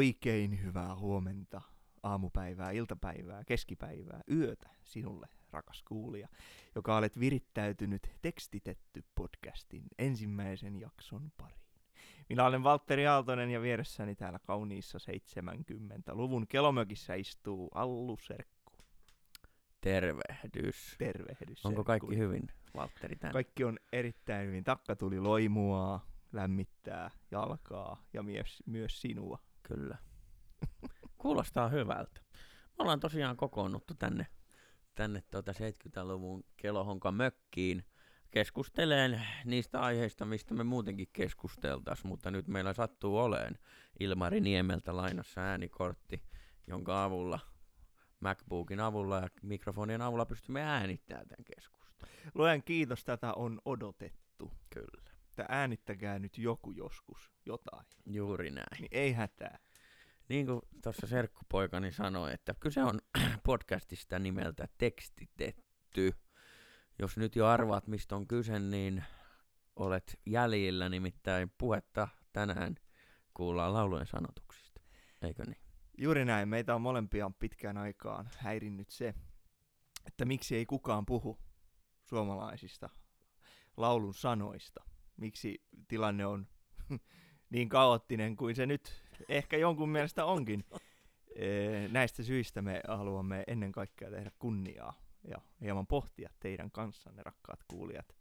Oikein hyvää huomenta, aamupäivää, iltapäivää, keskipäivää, yötä sinulle, rakas kuulija, joka olet virittäytynyt tekstitetty podcastin ensimmäisen jakson pariin. Minä olen Valtteri Aaltonen ja vieressäni täällä kauniissa 70-luvun kelomökissä istuu Allu Serkku. Tervehdys. Tervehdys. Onko Serkku. kaikki hyvin, Valtteri, tänään? Kaikki on erittäin hyvin. Takka tuli loimua, lämmittää jalkaa ja myös, myös sinua. Kyllä. Kuulostaa hyvältä. Me ollaan tosiaan kokoonnuttu tänne, tänne tuota 70-luvun kelohonka mökkiin keskusteleen niistä aiheista, mistä me muutenkin keskusteltaisiin, mutta nyt meillä sattuu oleen Ilmari Niemeltä lainassa äänikortti, jonka avulla MacBookin avulla ja mikrofonien avulla pystymme äänittämään tämän keskustelun. Luen kiitos, tätä on odotettu. Kyllä. Että äänittäkää nyt joku joskus jotain. Juuri näin. Niin ei hätää. Niin kuin tuossa serkkupoikani sanoi, että kyse on podcastista nimeltä tekstitetty. Jos nyt jo arvaat, mistä on kyse, niin olet jäljillä, nimittäin puhetta tänään kuullaan laulujen sanotuksista. Eikö niin? Juuri näin. Meitä on molempia pitkään aikaan häirinnyt se, että miksi ei kukaan puhu suomalaisista laulun sanoista. Miksi tilanne on niin kaoottinen kuin se nyt ehkä jonkun mielestä onkin. Ee, Näistä syistä me haluamme ennen kaikkea tehdä kunniaa ja hieman pohtia teidän kanssanne, rakkaat kuulijat,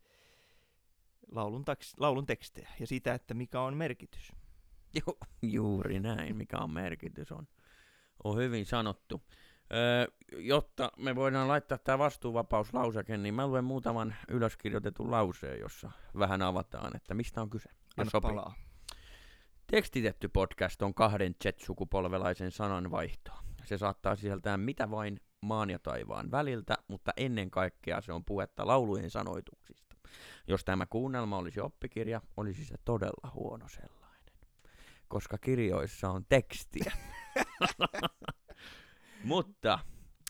laulun, taks- laulun tekstejä ja sitä, että mikä on merkitys. Ju- juuri näin, mikä on merkitys on, on hyvin sanottu. Jotta me voidaan laittaa tämä vastuuvapauslauseke, niin mä luen muutaman ylöskirjoitetun lauseen, jossa vähän avataan, että mistä on kyse. Anna sopii. palaa. Tekstitetty podcast on kahden jet-sukupolvelaisen sanan vaihto. Se saattaa sisältää mitä vain maan ja taivaan väliltä, mutta ennen kaikkea se on puhetta laulujen sanoituksista. Jos tämä kuunnelma olisi oppikirja, olisi se todella huono sellainen, koska kirjoissa on tekstiä. mutta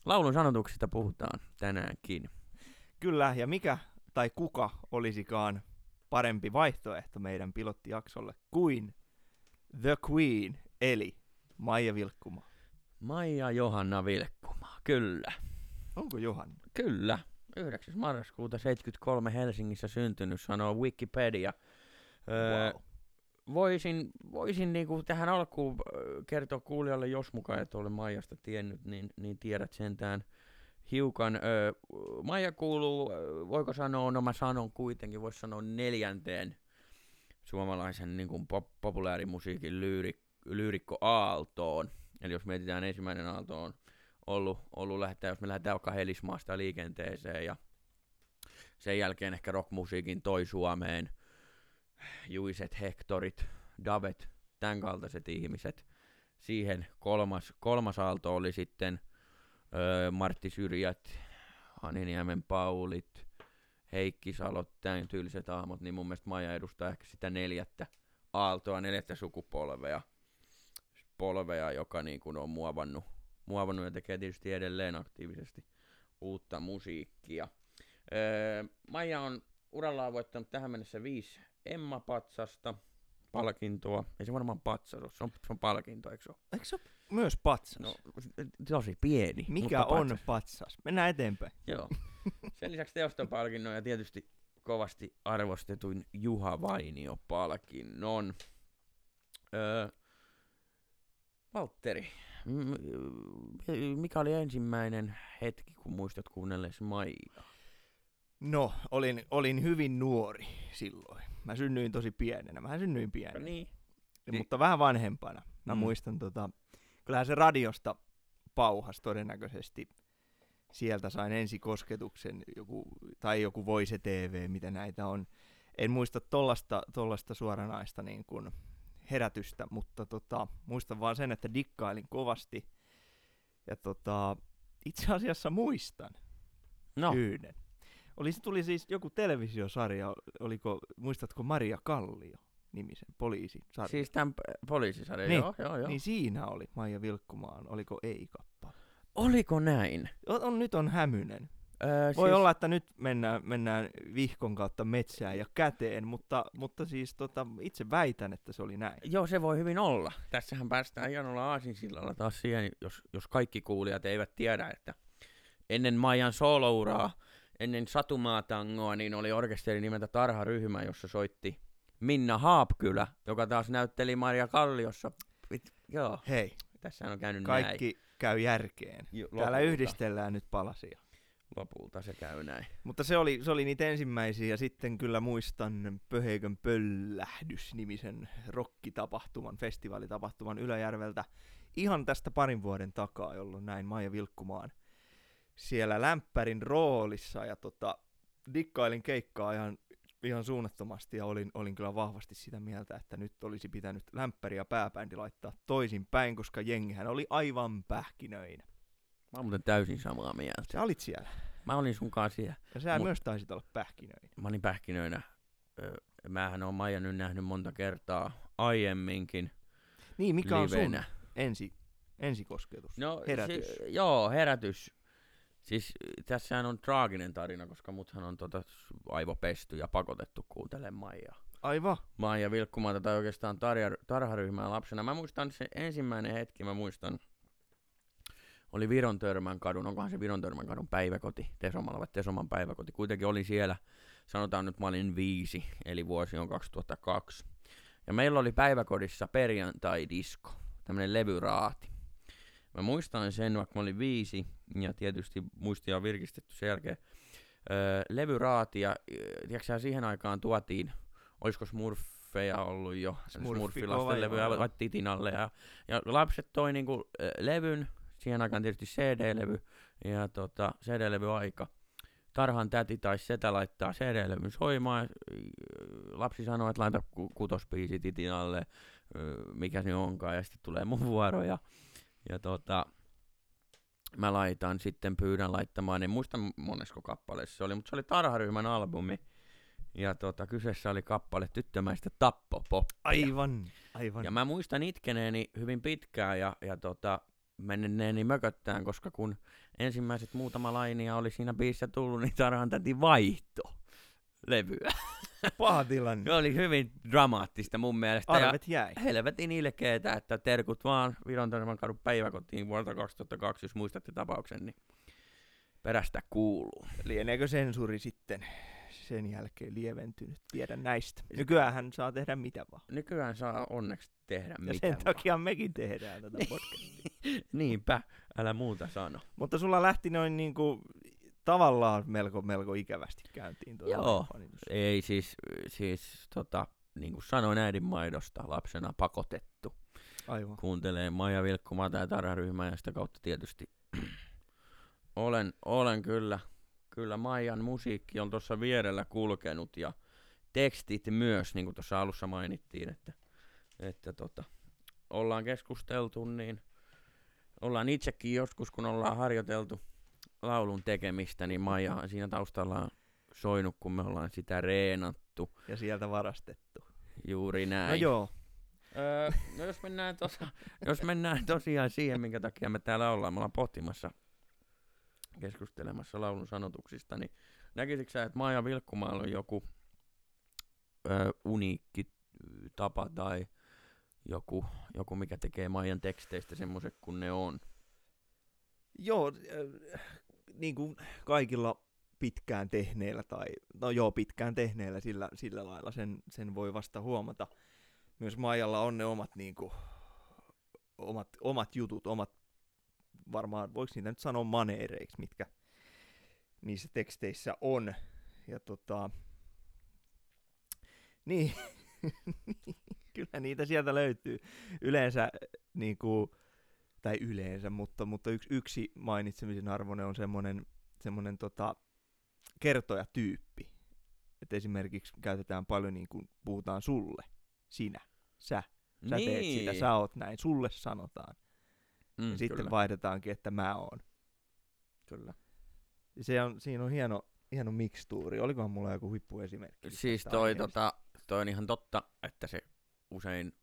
laulun sanotuksista puhutaan tänäänkin. Kyllä, ja mikä tai kuka olisikaan parempi vaihtoehto meidän pilottijaksolle kuin The Queen, eli Maija Vilkkuma. Maija Johanna Vilkkuma, kyllä. Onko Johanna? Kyllä. 9. marraskuuta 73 Helsingissä syntynyt, sanoo Wikipedia. Öö, Wow. Voisin, voisin niinku tähän alkuun öö, kertoa kuulijalle, jos mukaan et ole Maijasta tiennyt, niin, niin tiedät sentään hiukan. Öö, Maija kuuluu, voiko sanoa, no mä sanon kuitenkin, voisi sanoa neljänteen suomalaisen niin kuin pop- populaarimusiikin lyyri, lyyrikko aaltoon. Eli jos mietitään ensimmäinen aalto on ollut, ollut lähteä, jos me lähdetään vaikka Helismaasta liikenteeseen ja sen jälkeen ehkä rockmusiikin toi Suomeen Juiset, Hektorit, Davet, tämän kaltaiset ihmiset. Siihen kolmas, kolmas aalto oli sitten öö, Martti Syrjät, Haniniemen Paulit, Heikki Salot, tämän tyyliset hahmot, niin mun mielestä Maija edustaa ehkä sitä neljättä aaltoa, neljättä sukupolvea, polvea, joka niin kuin on muovannut, muovannut ja tekee tietysti edelleen aktiivisesti uutta musiikkia. Öö, Maija on urallaan voittanut tähän mennessä viisi Emma-patsasta palkintoa. Ei se varmaan patsas ole, se on, se on palkinto, eikö se ole? Eikö se ole myös patsas? No, tosi pieni. Mikä on patsas. patsas? Mennään eteenpäin. Joo. Sen lisäksi teostopalkinnon ja tietysti kovasti arvostetuin Juha Vainio-palkinnon. Öö, Valtteri, m- mikä oli ensimmäinen hetki, kun muistat kuunnellesi Maijaa? No, olin, olin hyvin nuori silloin. Mä synnyin tosi pienenä. Mä synnyin pienenä. Niin. Niin. Mutta vähän vanhempana. Mä Mm. mm. muistan, tota, kyllähän se radiosta pauhas todennäköisesti. Sieltä sain ensikosketuksen, joku, tai joku Voise TV, mitä näitä on. En muista tollasta, tollasta suoranaista niin kuin herätystä, mutta tota, muistan vaan sen, että dikkailin kovasti. Ja tota, itse asiassa muistan No, yhden. Oli, se tuli siis joku televisiosarja, oliko, muistatko Maria Kallio nimisen poliisisarja? siis tämän poliisisarja, Niin. joo, joo, joo. Niin siinä oli Maija Vilkkumaan, oliko ei-kappale. Oliko näin? On, on, nyt on hämynen. Öö, Voi olla, että nyt mennään, mennään vihkon kautta metsään ja käteen, mutta, mutta siis tota, itse väitän, että se oli näin. Joo, se voi hyvin olla. Tässähän päästään hienolla aasinsillalla taas siihen, jos, jos kaikki kuulijat eivät tiedä, että ennen Maijan solouraa, ennen Satumaatangoa, niin oli orkesteri nimeltä Tarharyhmä, jossa soitti Minna Haapkylä, joka taas näytteli Maria Kalliossa. Vit, joo, Hei, tässä on käynyt kaikki käy järkeen. näin. Jo, Täällä lopulta- yhdistellään nyt palasia. Lopulta se käy näin. Mutta se oli, se oli niitä ensimmäisiä ja sitten kyllä muistan Pöheikön pöllähdys-nimisen rokkitapahtuman, festivaalitapahtuman Yläjärveltä ihan tästä parin vuoden takaa, jolloin näin Maija Vilkkumaan siellä lämpärin roolissa ja tota, dikkailin keikkaa ihan, ihan suunnattomasti ja olin, olin kyllä vahvasti sitä mieltä, että nyt olisi pitänyt lämpäri ja pääbändi laittaa toisin päin, koska jengihän oli aivan pähkinöinä. Mä oon muuten täysin samaa mieltä. Sä olit siellä Mä olin sun kanssa siellä. ja sä Mut- myös taisit olla pähkinöinä. Mä olin pähkinöinä. Mähän on Maija nyt nähnyt monta kertaa aiemminkin Niin, mikä on sun livenä. ensi, ensikosketus? No, Herätys. Si- joo, herätys. Siis äh, tässähän on traaginen tarina, koska muthan on tota aivopesty ja pakotettu kuuntelemaan Maijaa. Aivan. Maija Vilkkumaata tai oikeastaan tarja- tarharyhmää lapsena. Mä muistan se ensimmäinen hetki, mä muistan, oli Viron Törmän kadun, onkohan se Viron Törmän kadun päiväkoti, Tesomalla vai Tesoman päiväkoti. Kuitenkin olin siellä, sanotaan nyt mä olin viisi, eli vuosi on 2002. Ja meillä oli päiväkodissa perjantai-disko, tämmönen levyraati. Mä muistan sen, vaikka mä olin viisi, ja tietysti muistia on virkistetty sen jälkeen. Öö, levyraati, ja ö, tiedätkö siihen aikaan tuotiin, olisiko Smurfeja ollut jo, Smurfilasten levyjä joo. laitettiin tinalle, ja, ja lapset toi niinku levyn, siihen aikaan tietysti CD-levy, ja tota, CD-levy-aika. Tarhan täti tai setä laittaa CD-levyn soimaan, lapsi sanoo, että laita ku- kutospiisi titinalle, ö, mikä se onkaan, ja sitten tulee mun vuoro, ja, ja tota, mä laitan sitten, pyydän laittamaan, en muista monesko kappaleessa se oli, mutta se oli Tarharyhmän albumi, ja tota, kyseessä oli kappale Tyttömäistä tappopoppia. Aivan. Aivan. Ja mä muistan itkeneeni hyvin pitkään ja, ja tota, menneeni mököttään, koska kun ensimmäiset muutama lainia oli siinä biisissä tullut, niin Tarhan täti vaihto levyä. Paha tilanne. Se oli hyvin dramaattista mun mielestä. Arvet jäi. Ja helvetin ilkeetä, että terkut vaan Viron kadun päiväkotiin vuodelta 2002, jos muistatte tapauksen, niin perästä kuuluu. Lieneekö sensuuri sitten sen jälkeen lieventynyt? Tiedä näistä. Nykyään saa tehdä mitä vaan. Nykyään saa onneksi tehdä Ja mitä sen vaan. takia mekin tehdään tätä podcastia. Niinpä, älä muuta sano. Mutta sulla lähti noin niinku tavallaan melko, melko ikävästi käyntiin. tuo Joo. Ei siis, siis tota, niin kuin sanoin äidin maidosta, lapsena pakotettu. Aivan. Kuuntelee Maija Vilkkumaata ja tarharyhmää ja sitä kautta tietysti olen, olen kyllä, kyllä Maijan musiikki on tuossa vierellä kulkenut ja tekstit myös, niin kuin tuossa alussa mainittiin, että, että tota, ollaan keskusteltu, niin ollaan itsekin joskus, kun ollaan harjoiteltu laulun tekemistä, niin Maija on siinä taustalla on soinut, kun me ollaan sitä reenattu. Ja sieltä varastettu. Juuri näin. No joo. Öö, no jos mennään, tosa, jos mennään tosiaan siihen, minkä takia me täällä ollaan, me ollaan pohtimassa, keskustelemassa laulun sanotuksista, niin näkisitkö sä, että Maija Vilkkumaalla on joku öö, uniikki tapa tai joku, joku, mikä tekee Maijan teksteistä semmoiset kuin ne on? Joo, niin kuin kaikilla pitkään tehneillä tai, no joo, pitkään tehneillä sillä, sillä lailla sen, sen voi vasta huomata. Myös Maijalla on ne omat, niin kuin, omat, omat jutut, omat, varmaan voiko niitä nyt sanoa maneereiksi, mitkä niissä teksteissä on. Ja tota, niin, kyllä niitä sieltä löytyy. Yleensä niin kuin, tai yleensä, mutta, mutta yksi, yksi mainitsemisen arvoinen on semmoinen, semmoinen tota, kertojatyyppi. Et esimerkiksi käytetään paljon niin kuin puhutaan sulle, sinä, sä, sä niin. teet sitä, sä oot näin, sulle sanotaan. mm, ja sitten kyllä, vaihdetaankin, että mä oon. kyllä. Se on, siinä on hieno, hieno mikstuuri. Olikohan mulla joku huippuesimerkki? Siis toi, tota, toi on ihan totta, että se usein,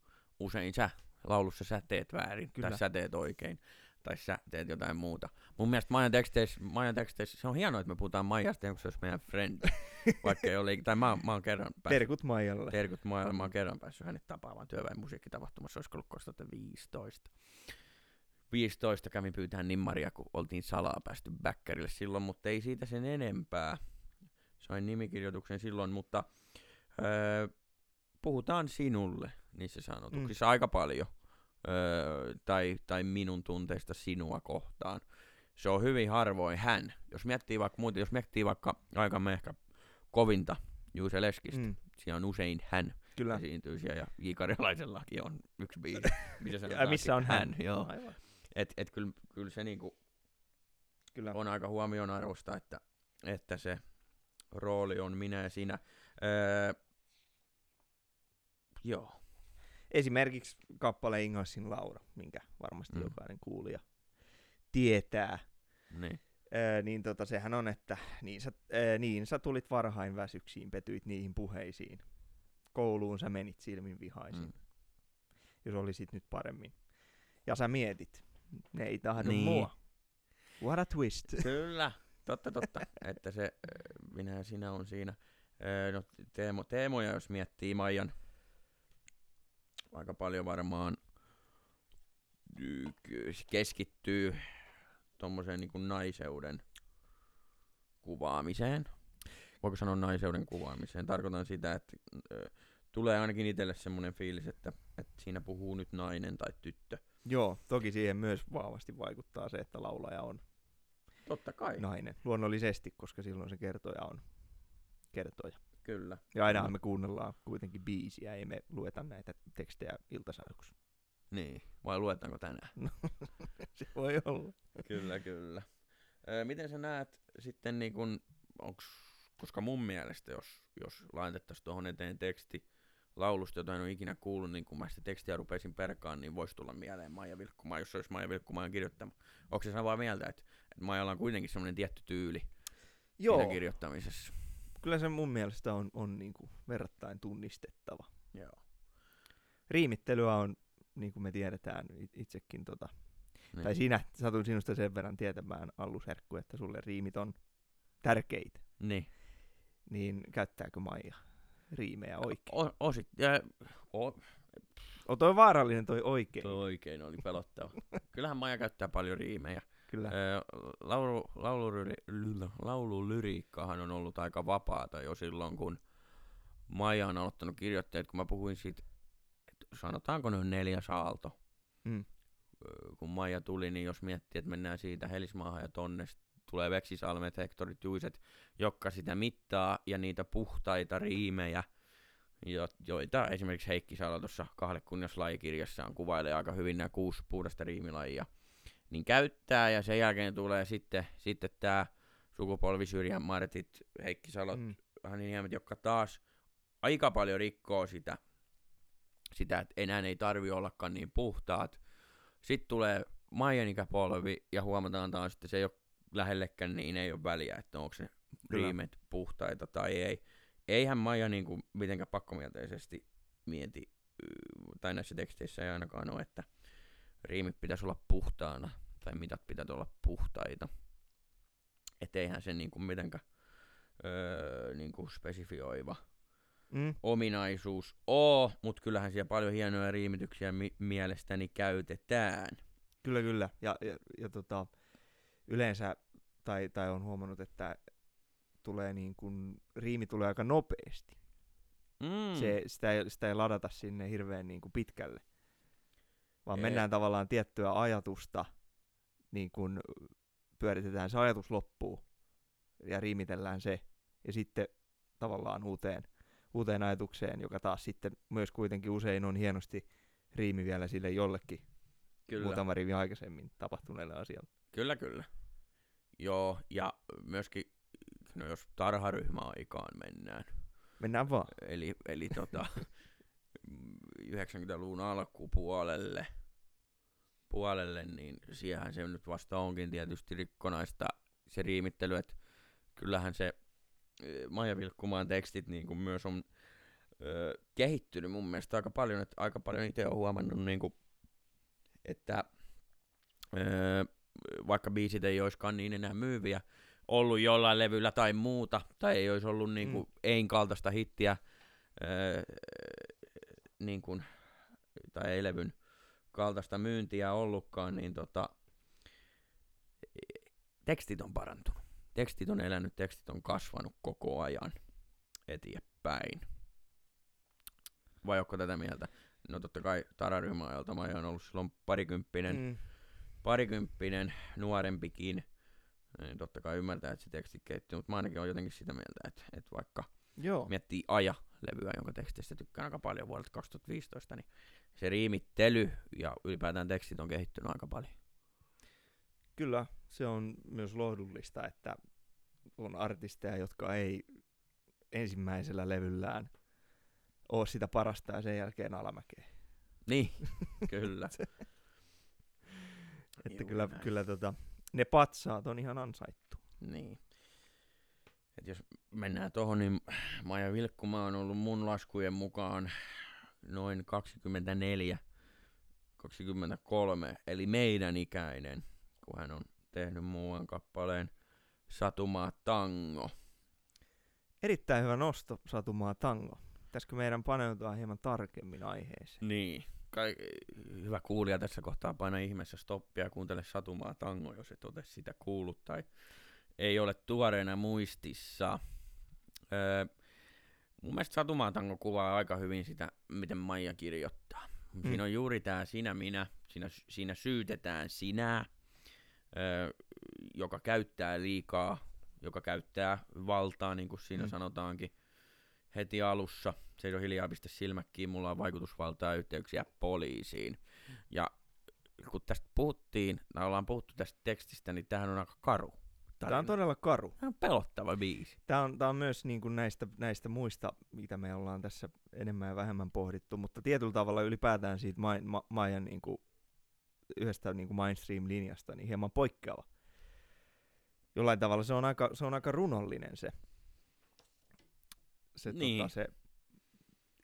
usein sä laulussa sä teet väärin, Kyllä. tai sä teet oikein. tai sä teet jotain muuta. Mun mielestä Maijan teksteissä, Maijan teksteissä se on hienoa, että me puhutaan Maijasta, kun se olisi meidän friend. Vaikka ei ole, tai mä, mä oon kerran päässyt. Terkut Maijalle. Terkut Maijalle, mä oon kerran päässyt hänet tapaamaan työväen musiikkitapahtumassa, olisiko ollut 2015. 15 kävin pyytämään nimmaria, kun oltiin salaa päästy bäkkärille silloin, mutta ei siitä sen enempää. Sain nimikirjoituksen silloin, mutta öö, puhutaan sinulle niissä sanotuksissa mm. aika paljon. Öö, tai, tai minun tunteista sinua kohtaan. Se on hyvin harvoin hän. Jos miettii vaikka muuten, jos miettii vaikka aikamme ehkä kovinta Juuse Leskistä, mm. siellä on usein hän Kyllä. esiintyy siellä, ja J. Karjalaisellakin on yksi biisi, missä, Ja missä on hän? hän joo. Aivan. Et, et kyllä, kyllä se niinku Kyllä. on aika huomionarvoista, että, että se rooli on minä ja sinä. Öö, joo. Esimerkiksi kappale Ingassin Laura, minkä varmasti Mm. jokainen kuulija tietää. Niin. Öö, niin tota, sehän on, että niin sä, öö, niin sä tulit varhain väsyksiin, petyit niihin puheisiin. Kouluun sä menit silmin vihaisin, Mm. jos olisit nyt paremmin. Ja sä mietit, ne ei tahdo Niin. mua. What a twist. Kyllä, totta totta, että se minä ja sinä on siinä. No, teemo, teemoja, jos miettii Maijan, aika paljon varmaan keskittyy tuommoiseen niin naiseuden kuvaamiseen. Voiko sanoa naiseuden kuvaamiseen? Tarkoitan sitä, että ö, tulee ainakin itselle semmoinen fiilis, että, että siinä puhuu nyt nainen tai tyttö. Joo, toki siihen myös vahvasti vaikuttaa se, että laulaja on Totta kai, nainen. Luonnollisesti, koska silloin se kertoja on kertoja. Kyllä. Ja ainahan Mm. me kuunnellaan kuitenkin biisiä, ei me lueta näitä tekstejä iltasaduksi. Niin, vai luetaanko tänään? se voi olla. Kyllä, kyllä. Öö, miten sä näet sitten niin kun, onks, koska mun mielestä jos, jos laitettaisiin tuohon eteen teksti laulusta, jota en ole ikinä kuullut, niin kun mä sitä tekstiä rupesin perkaan, niin voisi tulla mieleen Maija Vilkkumaa, jos se olisi Maija Vilkkumaan kirjoittama. Onko se samaa mieltä, että, että Maijalla on kuitenkin semmoinen tietty tyyli Joo, siinä kirjoittamisessa? Kyllä se mun mielestä on, on niinku verrattain tunnistettava. Joo. Riimittelyä on, niin kuin me tiedetään it- itsekin, tota, Niin. tai sinä, satun sinusta sen verran tietämään, Allusherkku, että sulle riimit on tärkeitä. Niin. Niin käyttääkö Maija riimejä oikein? O, osit, ja, o, On toi vaarallinen toi oikein. toi oikein oli pelottava. Kyllähän Maija käyttää paljon riimejä. Kyllä. Laulu, laululyri, laululyriikkahan on ollut aika vapaata jo silloin, kun Maija on aloittanut kirjoittaa, että kun mä puhuin siitä, että sanotaanko nyt neljäs aalto, Mm. kun Maija tuli, niin jos miettii, että mennään siitä Helismaahan ja tonne, tulee Veksisalmet, Hektorit, Juiset, jotka sitä mittaa ja niitä puhtaita riimejä, jo, joita esimerkiksi Heikki Salo tuossa kahdelle kunniaslajikirjassaan kuvailee aika hyvin nämä kuusi puhdasta riimilajia, niin käyttää ja sen jälkeen tulee sitten, sitten tämä sukupolvisyrjän Martit, Heikki Salot, mm. Haniniemet, jotka taas aika paljon rikkoo sitä, sitä että enää ei tarvi ollakaan niin puhtaat. Sitten tulee Maijan ikäpolvi ja huomataan taas, että se ei ole lähellekään, niin ei ole väliä, että onko ne Kyllä. riimet puhtaita tai ei. Eihän Maija niinku mitenkään pakkomielteisesti mieti, tai näissä teksteissä ei ainakaan ole, että riimit pitäisi olla puhtaana, tai mitat pitäisi olla puhtaita. Et eihän se niinku mitenkään öö, niinku spesifioiva Mm. ominaisuus oo, mutta kyllähän siellä paljon hienoja riimityksiä mi- mielestäni käytetään. Kyllä, kyllä. Ja, ja, ja tota, yleensä, tai, tai on huomannut, että tulee niin kun, riimi tulee aika nopeasti. Mm. Se, sitä, ei, sitä ei ladata sinne hirveän niin kuin pitkälle. Vaan Ei. mennään tavallaan tiettyä ajatusta, niin kun pyöritetään se ajatus loppuun ja riimitellään se. Ja sitten tavallaan uuteen, uuteen ajatukseen, joka taas sitten myös kuitenkin usein on hienosti riimi vielä sille jollekin kyllä. muutama rivi aikaisemmin tapahtuneelle asialle. Kyllä, kyllä. Joo, ja myöskin, no jos tarharyhmäaikaan mennään, Mennään vaan. eli, eli tota, 90-luvun alkupuolelle, puolelle, niin siihen se nyt vasta onkin tietysti rikkonaista se riimittely, että kyllähän se eh, Maija Vilkkumaan tekstit niin kuin myös on ö, kehittynyt mun mielestä aika paljon, että aika paljon itse olen huomannut, niin kuin, että öö, vaikka biisit ei olisikaan niin enää myyviä, ollut jollain levyllä tai muuta, tai ei olisi ollut niinku mm. ein kaltaista hittiä, öö, niin kuin, tai ei levyn kaltaista myyntiä ollutkaan, niin tota, tekstit on parantunut. Tekstit on elänyt, tekstit on kasvanut koko ajan eteenpäin. Vai onko tätä mieltä? No totta kai Tararyhmän ajalta mä oon ollut silloin parikymppinen, mm. parikymppinen nuorempikin. Niin totta kai ymmärtää, että se teksti kehittyy, mutta mä ainakin olen jotenkin sitä mieltä, että, että vaikka Joo. miettii Aja-levyä, jonka tekstistä tykkään aika paljon vuodelta 2015, niin se riimittely ja ylipäätään tekstit on kehittynyt aika paljon. Kyllä, se on myös lohdullista, että on artisteja, jotka ei ensimmäisellä levyllään ole sitä parasta ja sen jälkeen alamäkeä. Niin, kyllä. että kyllä, kyllä tota, ne patsaat on ihan ansaittu. Niin. Et jos mennään tuohon, niin Maja Vilkkuma on ollut mun laskujen mukaan noin 24, 23, eli meidän ikäinen, kun hän on tehnyt muuan kappaleen Satumaa Tango. Erittäin hyvä nosto, Satumaa Tango. Pitäisikö meidän paneutua hieman tarkemmin aiheeseen? Niin. Kaik- hyvä kuulija tässä kohtaa paina ihmeessä stoppia ja kuuntele Satumaa Tango, jos et ole sitä kuullut tai ei ole tuoreena muistissa. Öö, mun mielestä Satumaa Tango kuvaa aika hyvin sitä, miten Maija kirjoittaa. Mm. Siinä on juuri tämä sinä, minä, siinä, siinä syytetään sinä, öö, joka käyttää liikaa, joka käyttää valtaa, niin kuin siinä mm. sanotaankin heti alussa. Seiso hiljaa, pistä silmät kiinni, mulla on vaikutusvaltaa yhteyksiä poliisiin. Ja kun tästä puhuttiin, tai ollaan puhuttu tästä tekstistä, niin tämähän on aika karu. Tarina. Tämä on todella karu. Tämä on pelottava biisi. Tämä on, tämä on myös niin kuin näistä, näistä muista, mitä me ollaan tässä enemmän ja vähemmän pohdittu, mutta tietyllä tavalla ylipäätään siitä Ma- Ma- Maijan niin kuin, yhdestä niin kuin mainstream-linjasta niin hieman poikkeava. Jollain tavalla se on aika, se on aika runollinen se, se, niin. tota, se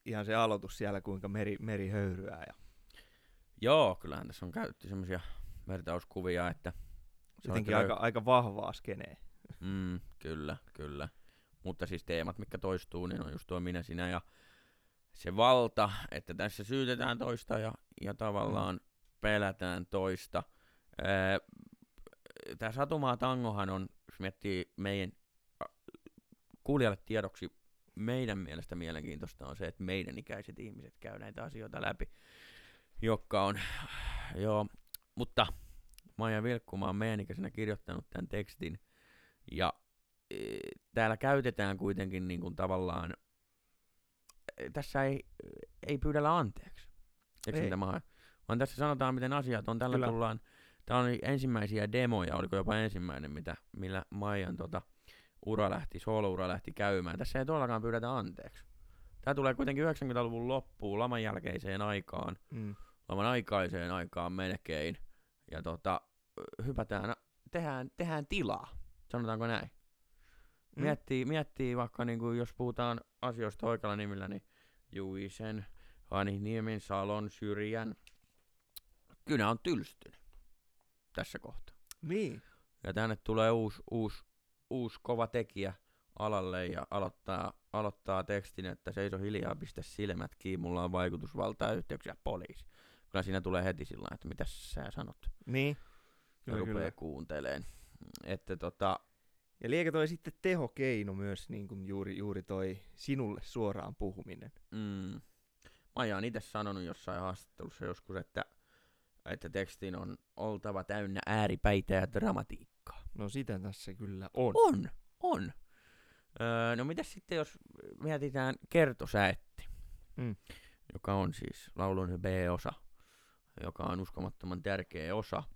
ihan se aloitus siellä, kuinka meri, meri höyryää. Ja... Joo, kyllähän tässä on käytetty semmoisia vertauskuvia, että Jotenkin aika, aika vahvaa skenee. Mm, kyllä, kyllä. Mutta siis teemat, mitkä toistuu, niin on just tuo minä, sinä ja se valta, että tässä syytetään toista ja, ja tavallaan mm. pelätään toista. Tämä Satumaa Tangohan on, jos miettii meidän kuulijalle tiedoksi, meidän mielestä mielenkiintoista on se, että meidän ikäiset ihmiset käy näitä asioita läpi, jotka on, joo, mutta Maija Vilkkuma on meidän ikäisenä kirjoittanut tämän tekstin, ja e, täällä käytetään kuitenkin niin kuin tavallaan, e, tässä ei, ei pyydellä anteeksi, eikö tämä vaan tässä sanotaan, miten asiat on. Tällä Kyllä. tullaan, tämä on ensimmäisiä demoja, oliko jopa ensimmäinen, mitä, millä Maijan tota, ura lähti, solo-ura lähti käymään. Tässä ei todellakaan pyydetä anteeksi. Tämä tulee kuitenkin 90-luvun loppuun, laman jälkeiseen aikaan, mm. laman aikaiseen aikaan melkein. Ja tota, hypätään, tehdään, tehdään tilaa, sanotaanko näin. Mm. Miettii, miettii vaikka, niin kuin, jos puhutaan asioista oikealla nimillä, niin Juisen, Niemen, Salon, Syrjän. Kyllä on tylstynyt tässä kohtaa. Niin. Ja tänne tulee uusi, uusi, uusi kova tekijä alalle ja aloittaa, aloittaa tekstin, että seiso hiljaa, pistä silmät kiinni, mulla on vaikutusvaltaa yhteyksiä poliisi. Kyllä siinä tulee heti sillä että mitä sä sanot. Niin. Kyllä, rupeaa kyllä. kuunteleen. Että tota, ja liekö toi sitten tehokeino myös, niin kuin juuri, juuri toi sinulle suoraan puhuminen? Mm. Maija on itse sanonut jossain haastattelussa joskus, että, että tekstin on oltava täynnä ääripäitä ja dramatiikkaa. No sitä tässä kyllä on. On, on. Öö, no mitä sitten, jos mietitään kertosäetti, mm. joka on siis laulun B-osa, joka on uskomattoman tärkeä osa –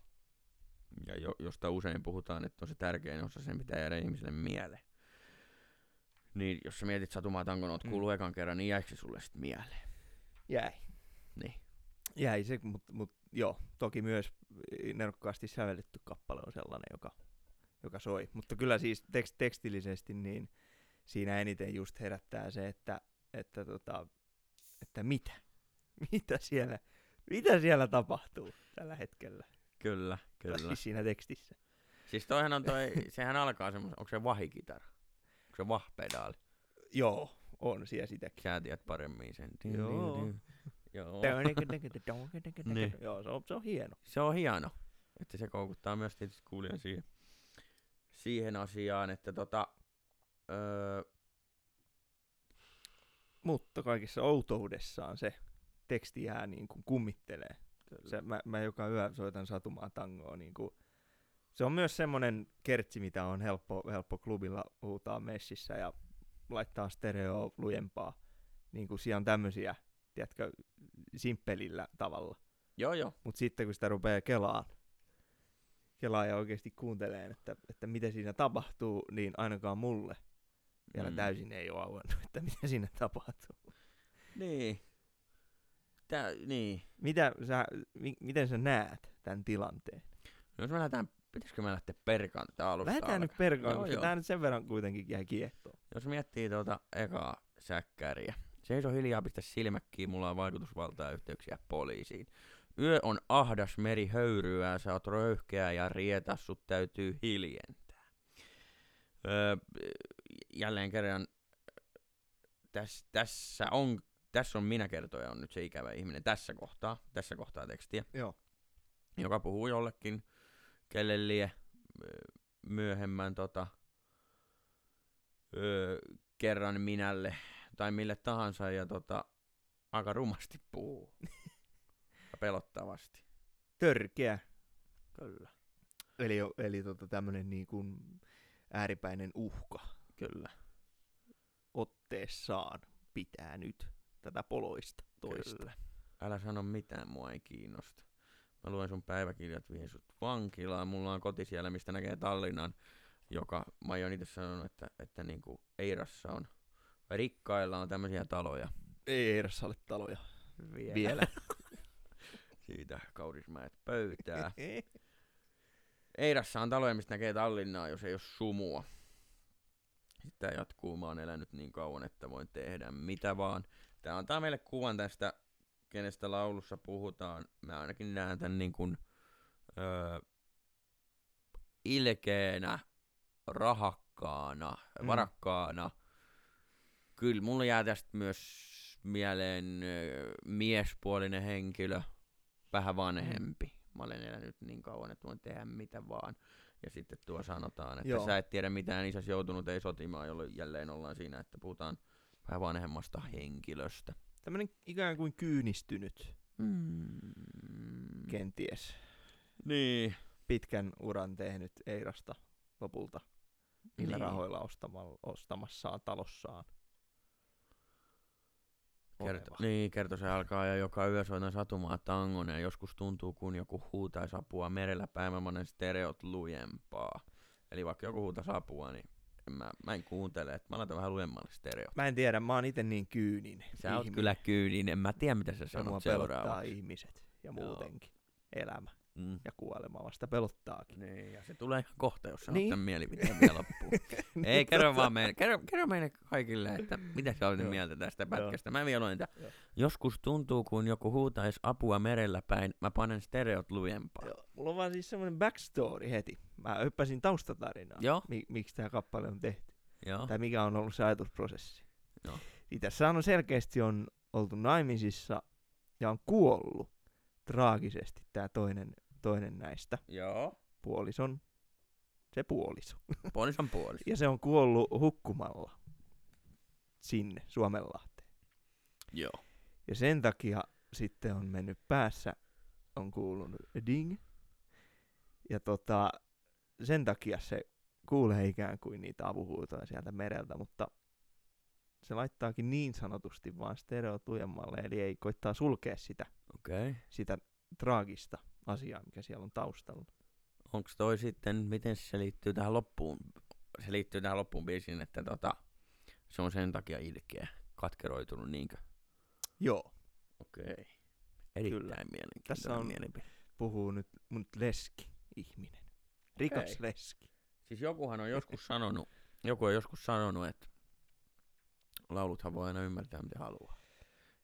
ja jo, josta usein puhutaan, että on se tärkein osa, sen pitää jäädä ihmiselle mieleen. Niin jos sä mietit Satumaa Tangon, oot mm. kuullut ekan kerran, niin jäikö se sulle sitten mieleen? Jäi. Niin. Jäi se, mutta mut, joo, toki myös nerokkaasti sävelletty kappale on sellainen, joka, joka soi. Mutta kyllä siis tekst, tekstillisesti niin siinä eniten just herättää se, että, että, tota, että mitä? Mitä siellä, mitä siellä tapahtuu tällä hetkellä? Kyllä, kyllä. Siis siinä tekstissä. Siis toihan on toi, sehän alkaa semmos, onko se vahikitara? Onko se vahpedaali? Joo, on siellä sitäkin. Sä tiedät paremmin sen. Joo. Joo. niin. Joo, se on, se on hieno. Se on hieno, että se koukuttaa myös tietysti kuulijan siihen, siihen asiaan, että tota, öö, Mutta kaikissa outoudessaan se teksti jää niin kuin kummittelee. Se, mä, mä joka yö soitan satumaa tangoa. Niin kuin, se on myös semmoinen kertsi, mitä on helppo, helppo klubilla huutaa messissä ja laittaa stereo lujempaa. Niin kuin siellä on tämmöisiä, tiedätkö, simppelillä tavalla. joo joo, Mutta sitten kun sitä rupeaa kelaan, kelaa ja oikeasti kuuntelee, että, että mitä siinä tapahtuu, niin ainakaan mulle vielä Mm. täysin ei ole auennut, että mitä siinä tapahtuu. Niin. Tää, niin. Mitä sä, mi, miten sä näet tämän tilanteen? No jos me lähdetään, pitäisikö me lähteä perkaan tätä alusta Lähdetään nyt perkaan, koska tämä nyt sen verran kuitenkin jäi kiehtoon. Jos miettii tuota ekaa säkkäriä. Seiso hiljaa, pistä silmäkkiin, mulla on vaikutusvaltaa yhteyksiä poliisiin. Yö on ahdas, meri höyryää, sä oot röyhkeä ja rietas, sut täytyy hiljentää. Öö, jälleen kerran, täs, tässä on, tässä on minä kertoja on nyt se ikävä ihminen tässä kohtaa, tässä kohtaa tekstiä, Joo. joka puhuu jollekin, kelle lie öö, myöhemmän tota, öö, kerran minälle tai mille tahansa ja tota, aika rumasti puhuu. ja pelottavasti. Törkeä. Kyllä. Eli, eli tota tämmönen niin kuin ääripäinen uhka Kyllä. otteessaan pitää nyt tätä poloista toista. Kyllä. Älä sano mitään, mua ei kiinnosta. Mä luen sun päiväkirjat, vien sut vankilaan. Mulla on koti siellä, mistä näkee Tallinnan, joka mä oon itse sanonut, että, että niinku Eirassa on, vai rikkailla on tämmöisiä taloja. Ei Eirassa ole taloja Vielä. vielä. Siitä Kaurismäet pöytää. Eirassa on taloja, mistä näkee Tallinnaa, jos ei ole sumua. Tää jatkuu, mä oon elänyt niin kauan, että voin tehdä mitä vaan. Tää antaa meille kuvan tästä, kenestä laulussa puhutaan. Mä ainakin näen tän niin kuin, öö, ilkeänä, rahakkaana, Mm. mm. varakkaana. Kyllä, mulla jää tästä myös mieleen öö, miespuolinen henkilö, vähän vanhempi. Mä olen elänyt niin kauan, että voin tehdä mitä vaan. Ja sitten tuo sanotaan, että. Joo. sä et tiedä mitään, isäsi joutunut ei sotimaan, jolloin jälleen ollaan siinä, että puhutaan vähän vanhemmasta henkilöstä. Tämmönen ikään kuin kyynistynyt Mm. kenties. Niin. Pitkän uran tehnyt Eirasta lopulta niillä Niin. rahoilla ostamalla, ostamassaan talossaan. Kerto, oleva. niin, kerto se alkaa ja joka yö soitan satumaa tangon ja joskus tuntuu, kun joku huutaisi apua merellä päivämonen stereot lujempaa. Eli vaikka joku huutaisi apua, niin mä, mä en kuuntele, että mä laitan vähän lujemmalle stereot. Mä en tiedä, mä oon ite niin kyyninen. Sä oot ihminen. kyllä kyyninen, en mä tiedä mitä sä sanot seuraavaksi. ihmiset ja Joo. muutenkin. Elämä Mm. ja kuolema vasta pelottaakin. Niin, ja se tulee ihan kohta, jos Niin. tämän mielipiteen vielä loppuun. Ei, Niin, kerro tota- vaan meille, kerro, kerro meille kaikille, että mitä sä olet mieltä tästä pätkästä. Mä vielä. Joo. Joskus tuntuu, kun joku huutaisi apua merellä päin, mä panen stereot lujempaa. Joo, mulla on vaan siis semmoinen backstory heti. Mä hyppäsin taustatarinaa, Joo. mi- miksi tämä kappale on tehty. Joo. Tai mikä on ollut se ajatusprosessi. Joo. Niin tässä on selkeästi on oltu naimisissa ja on kuollut traagisesti tämä toinen, toinen näistä Joo. puolison, se puoliso. Puolison puoli. Ja se on kuollut hukkumalla sinne Suomenlahteen. Joo. Ja sen takia sitten on mennyt päässä, on kuulunut ding. Ja tota, sen takia se kuulee ikään kuin niitä avuhuutoja sieltä mereltä, mutta se laittaakin niin sanotusti vaan stereot lujemmalle, eli ei koittaa sulkea sitä. Okay. sitä traagista asiaa, mikä siellä on taustalla. Onko toi sitten, miten se liittyy tähän loppuun? Se liittyy tähän loppuun biisiin, että tota, se on sen takia ilkeä, katkeroitunut niinkö? Joo, Okei. Okay. Erittäin Kyllä. mielenkiintoinen Tässä on- mielipide. puhuu nyt mun leski ihminen. Rikas leski. Siis jokuhan on joskus sanonut, joku on joskus sanonut, että lauluthan voi aina ymmärtää miten haluaa.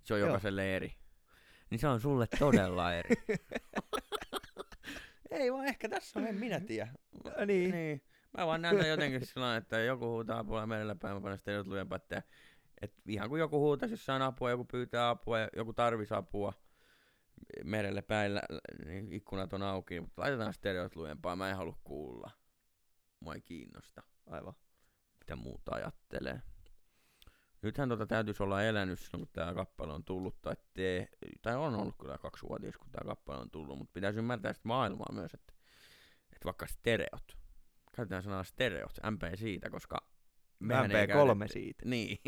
Se on Joo. jokaiselle eri. Niin se on sulle todella eri. Ei vaan ehkä tässä on, en minä tiedä. Ja niin. niin. Mä vaan näen jotenkin sillä että joku huutaa apua merellä päin, mä panen stereot lujempaa, että et ihan kun joku huutaisi jossain apua, joku pyytää apua ja joku tarvisi apua merelle päin, niin ikkunat on auki, mutta laitetaan stereot lujempaa, mä en halua kuulla. Mua ei kiinnosta, Aivan. mitä muuta ajattelee. Nythän tota täytyisi olla elänyt silloin, kun tämä kappale on tullut, tai, tee, tai on ollut kyllä kaksi vuotias, kun tämä kappale on tullut, mutta pitäisi ymmärtää sitä maailmaa myös, että, että vaikka stereot, käytetään sanaa stereot, MP siitä, koska mehän ei MP3 käytetä- siitä. Niin,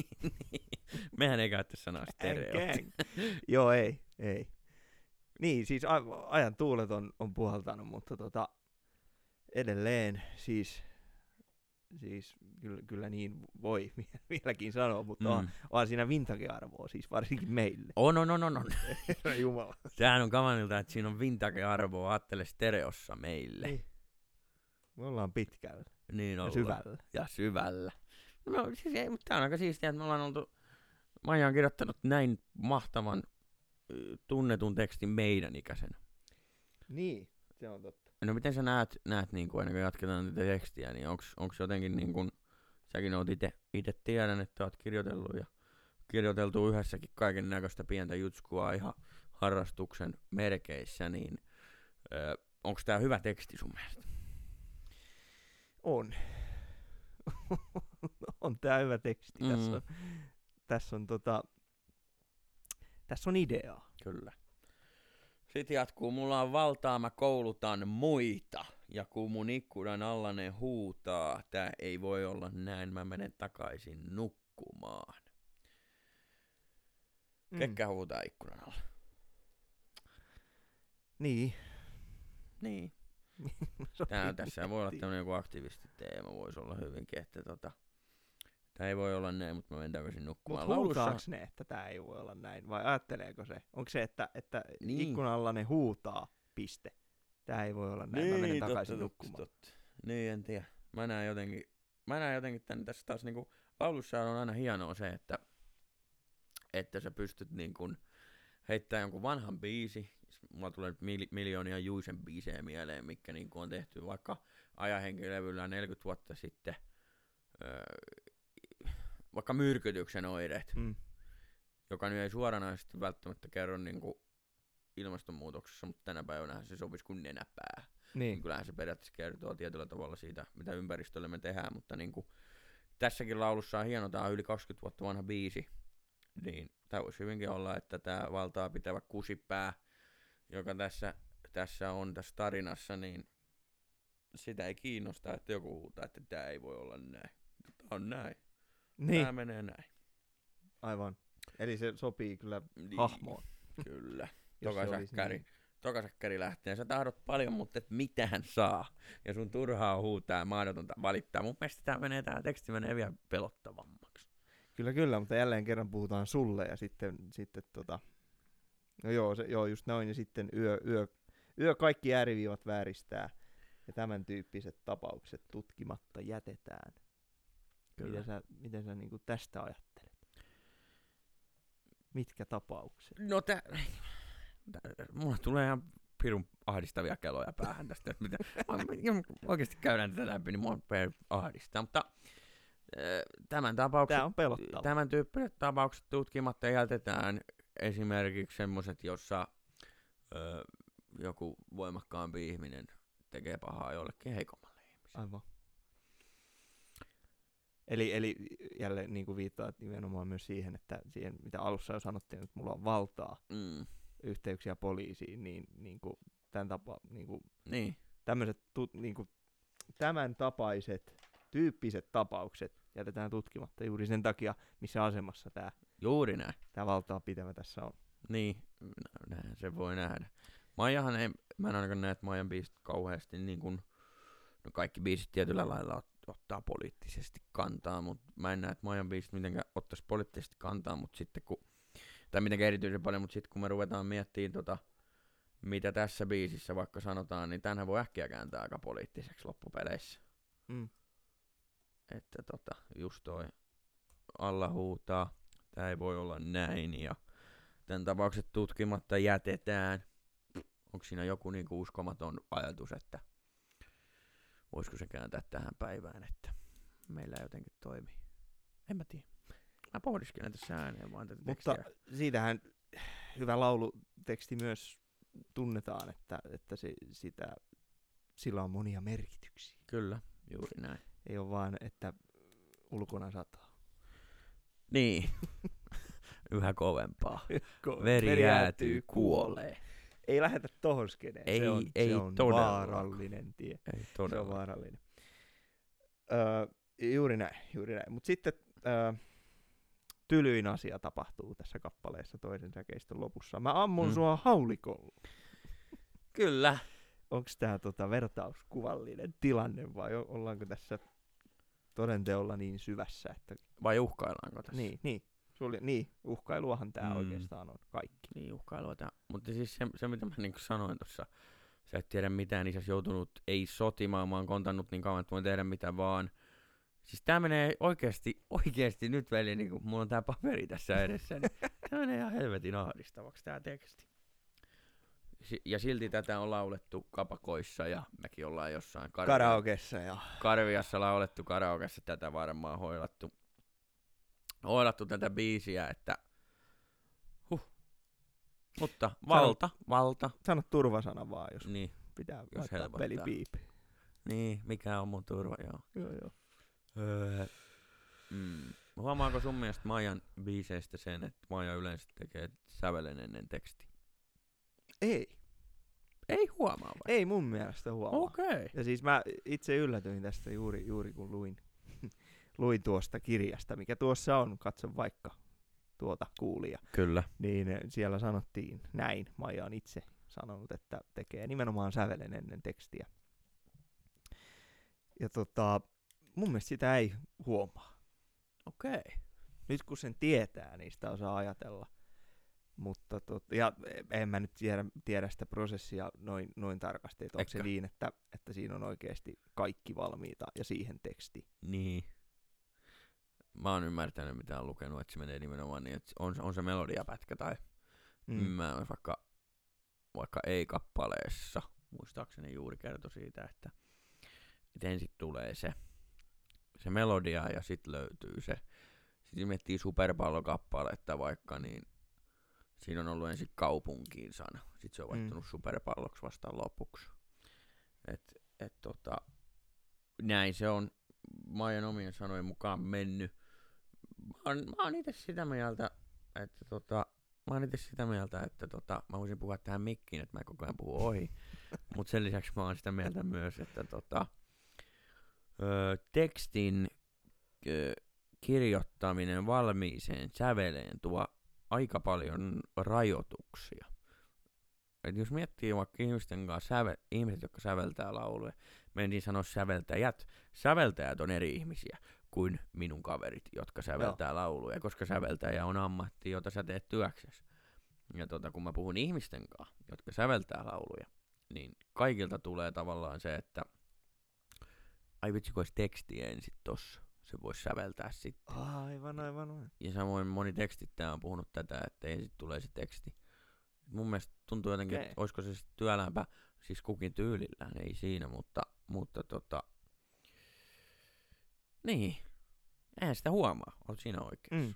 mehän ei käytä sanaa stereot. Gang. Joo, ei, ei. Niin, siis a- ajan tuulet on, on puhaltanut, mutta tota, edelleen siis, siis kyllä, kyllä niin voi vieläkin sanoa, mutta mm. on, on siinä vintage-arvoa, siis varsinkin meille. On, on, on, on, on. Herra Jumala. Sehän on kamanilta, että siinä on vintage-arvoa, ajattele stereossa meille. Niin. Me ollaan pitkällä Niin ja ollaan. syvällä. Ja syvällä. No siis ei, mutta tää on aika siistiä, että me ollaan oltu, Maija on kirjoittanut näin mahtavan tunnetun tekstin meidän ikäisenä. Niin, se on totta. No miten sä näet, näet niin kuin, ennen kuin jatketaan tätä tekstiä, niin onks jotenkin niin kuin, säkin oot ite, ite tiedän, että oot kirjoitellut ja kirjoiteltu yhdessäkin kaiken näköistä pientä jutskua ihan harrastuksen merkeissä, niin ö, onko tämä hyvä teksti sun mielestä? On. on tää hyvä teksti. Mm. Tässä on, tässä on tota, tässä on ideaa. Kyllä. Sitten jatkuu, mulla on valtaa, mä koulutan muita. Ja kun mun ikkunan alla ne huutaa, tää ei voi olla näin, mä menen takaisin nukkumaan. Mm. Ketkä huutaa ikkunan alla? Niin. Niin. Tää, tässä voi olla tämmönen joku aktivistiteema, voisi olla hyvinkin, että tota, tää ei voi olla näin, mutta mä menen takaisin nukkumaan. Mutta ne, että tämä ei voi olla näin, vai ajatteleeko se? Onko se, että, että Niin. niin. ikkunan alla ne huutaa, piste. Tämä ei voi olla näin, mä menen takaisin nukkumaan. Niin, Totta. Niin, en tiedä. Mä näen jotenkin, mä näen jotenkin tän tässä taas niinku, laulussa on aina hienoa se, että, että sä pystyt niinku heittää jonkun vanhan biisi, mulla tulee nyt mil, miljoonia Juisen biisejä mieleen, mikä niinku on tehty vaikka ajahenkilevyllä 40 vuotta sitten, öö, vaikka myrkytyksen oireet, Mm. joka nyt ei suoranaisesti välttämättä kerro niinku ilmastonmuutoksessa, mutta tänä päivänä se sopisi kuin nenäpää niin Niin, kyllähän se periaatteessa kertoo tietyllä tavalla siitä, mitä ympäristölle me tehdään, mutta niin kuin, tässäkin laulussa on hieno, tämä on yli 20 vuotta vanha biisi, niin tämä voisi hyvinkin olla, että tämä valtaa pitävä kusipää, joka tässä, tässä on tässä tarinassa, niin sitä ei kiinnosta, että joku huutaa, että tämä ei voi olla näin. Tämä on näin. Niin. Tämä menee näin. aivan. Eli se sopii kyllä Niin, hahmoon. Kyllä. Toka säkkäri. niin. Tokasäkkäri lähtee. Sä tahdot paljon, mutta et mitään saa. Ja sun turhaa huutaa ja mahdotonta valittaa. Mun mielestä tää menee, tää teksti menee vielä pelottavammaksi. Kyllä, kyllä, mutta jälleen kerran puhutaan sulle ja sitten, sitten tota, no joo, se, joo, just noin, ja sitten yö, yö, yö kaikki ääriviivat vääristää ja tämän tyyppiset tapaukset tutkimatta jätetään. Kyllä. Miten sä, miten sä niinku tästä ajattelet? Mitkä tapaukset? No tää... tää- Mulla tulee ihan pirun ahdistavia keloja päähän tästä. Että mitä, oikeasti käydään tätä läpi, niin mua ahdistaa. Mutta äh, tämän tapauksen Tää on pelottava. Tämän tyyppiset tapaukset tutkimatta jätetään esimerkiksi semmoiset, jossa ö, joku voimakkaampi ihminen tekee pahaa jollekin heikommalle ihmiselle. Aivan. Eli, eli jälleen niin kuin viittaat nimenomaan myös siihen, että siihen mitä alussa jo sanottiin, että mulla on valtaa Mm. yhteyksiä poliisiin, niin, niin kuin tämän tapa, niin kuin Niin, tämmöiset, tu, niin kuin, tämän tapaiset tyyppiset tapaukset jätetään tutkimatta juuri sen takia, missä asemassa tämä, juuri näin. tämä valtaa pitävä tässä on. Niin, nä- näin se voi nähdä. Maijahan ei, mä en ainakaan näe, että Maijan biisit kauheasti niin kuin, no kaikki biisit tietyllä lailla ottaa poliittisesti kantaa, mutta mä en näe, että Maijan biisit mitenkään ottaisi poliittisesti kantaa, mutta sitten kun, tai mitenkään erityisen paljon, mutta sitten kun me ruvetaan miettimään tota, mitä tässä biisissä vaikka sanotaan, niin tänhän voi äkkiä kääntää aika poliittiseksi loppupeleissä. Mm. Että tota, just toi alla huutaa, tää ei voi olla näin ja tämän tapaukset tutkimatta jätetään. onko siinä joku niinku uskomaton ajatus, että voisiko se kääntää tähän päivään, että meillä jotenkin toimii. En mä tiedä. Mä pohdiskelen tässä ääneen vaan tätä Mutta tekstiä. siitähän hyvä lauluteksti myös tunnetaan, että, että se, sitä, sillä on monia merkityksiä. Kyllä, juuri näin. Ei ole vaan, että ulkona sataa. Niin. Yhä kovempaa. Ko- Veri jäätyy, kuolee. Ei lähetä tohon skeneen. Ei- se on, ei se on todellakaan. vaarallinen tie. Ei Se on todella. vaarallinen. Öö, juuri näin, juuri näin. Mutta sitten öö, tylyin asia tapahtuu tässä kappaleessa toisen säkeistön lopussa. Mä ammun Mm. sua haulikolla. Kyllä. Onko tämä tota vertauskuvallinen tilanne vai ollaanko tässä todenteolla niin syvässä, että... Vai uhkaillaanko tässä? Niin, niin. Sulje, niin, uhkailuahan tämä Mm. oikeastaan on kaikki. Niin, uhkailua tää. Mutta siis se, se mitä mä niinku sanoin tuossa, sä et tiedä mitään, niin sä joutunut, ei sotimaan, mä oon kontannut niin kauan, että voin tehdä mitä vaan. Siis tää menee oikeesti, oikeesti nyt veli, niin kun mulla on tää paperi tässä edessä, niin tää menee ihan helvetin ahdistavaksi tää teksti. Si- ja silti tätä on laulettu kapakoissa ja mekin ollaan jossain Karaokessa ja... Karviassa laulettu karaokessa tätä varmaan hoilattu, hoilattu tätä biisiä, että huh. Mutta valta, valta, Sano turvasana vaan, jos niin, pitää jos laittaa helpottaa. peli piipi. niin, mikä on mun turva, joo. Joo, joo. Öö, mm. Huomaako sun mielestä Maijan biiseistä sen, että Maija yleensä tekee sävelen ennen teksti? Ei, Ei huomaa vai? ei mun mielestä huomaa. Okei. Okay. Ja siis mä itse yllätyin tästä juuri, juuri kun luin, luin tuosta kirjasta, mikä tuossa on, katso vaikka tuota kuulia, Kyllä. niin eh, siellä sanottiin näin, Maija on itse sanonut, että tekee nimenomaan sävelen ennen tekstiä. Ja tota, mun mielestä sitä ei huomaa. Okei. Okay. Nyt kun sen tietää, niin sitä osaa ajatella. Mutta tot, ja en mä nyt tiedä, tiedä sitä prosessia noin, noin tarkasti, että onko se niin, että, että siinä on oikeasti kaikki valmiita ja siihen teksti. Niin. Mä oon ymmärtänyt, mitä on lukenut, että se menee nimenomaan niin, että on, on se melodiapätkä tai mm. mä vaikka, vaikka ei-kappaleessa, muistaakseni juuri kertoi siitä, että, että ensin tulee se, se melodia ja sitten löytyy se. Sitten miettii superpallokappaletta vaikka, niin siinä on ollut ensin kaupunkiin sana. Sitten se on Mm. vaihtunut superpalloksi vasta lopuksi. Et, et tota, näin se on Maijan omien sanojen mukaan mennyt. Mä oon, mä oon itse sitä mieltä, että tota, mä oon itse sitä mieltä, että tota, mä voisin puhua tähän mikkiin, että mä koko ajan puhun ohi. Mutta sen lisäksi mä oon sitä mieltä myös, että tota, ö, tekstin ö, kirjoittaminen valmiiseen säveleen tuo aika paljon rajoituksia. Et jos miettii vaikka ihmisten kanssa, säve, ihmiset, jotka säveltää lauluja, mentiin sanoa säveltäjät. Säveltäjät on eri ihmisiä kuin minun kaverit, jotka säveltää Joo. lauluja, koska säveltäjä on ammatti, jota sä teet työksesi. Ja tota, kun mä puhun ihmisten kanssa, jotka säveltää lauluja, niin kaikilta tulee tavallaan se, että ai vitsi, kun olisi teksti ensin tossa, se voisi säveltää sitten. Aivan, aivan, aivan. Ja samoin moni tekstittäjä on puhunut tätä, että ensin tulee se teksti. Mun mielestä tuntuu jotenkin, okay. Että olisiko se sitten työlämpää, siis kukin tyylillään, ei siinä, mutta, mutta tota, niin, eihän sitä huomaa, olet siinä oikeassa. Mm.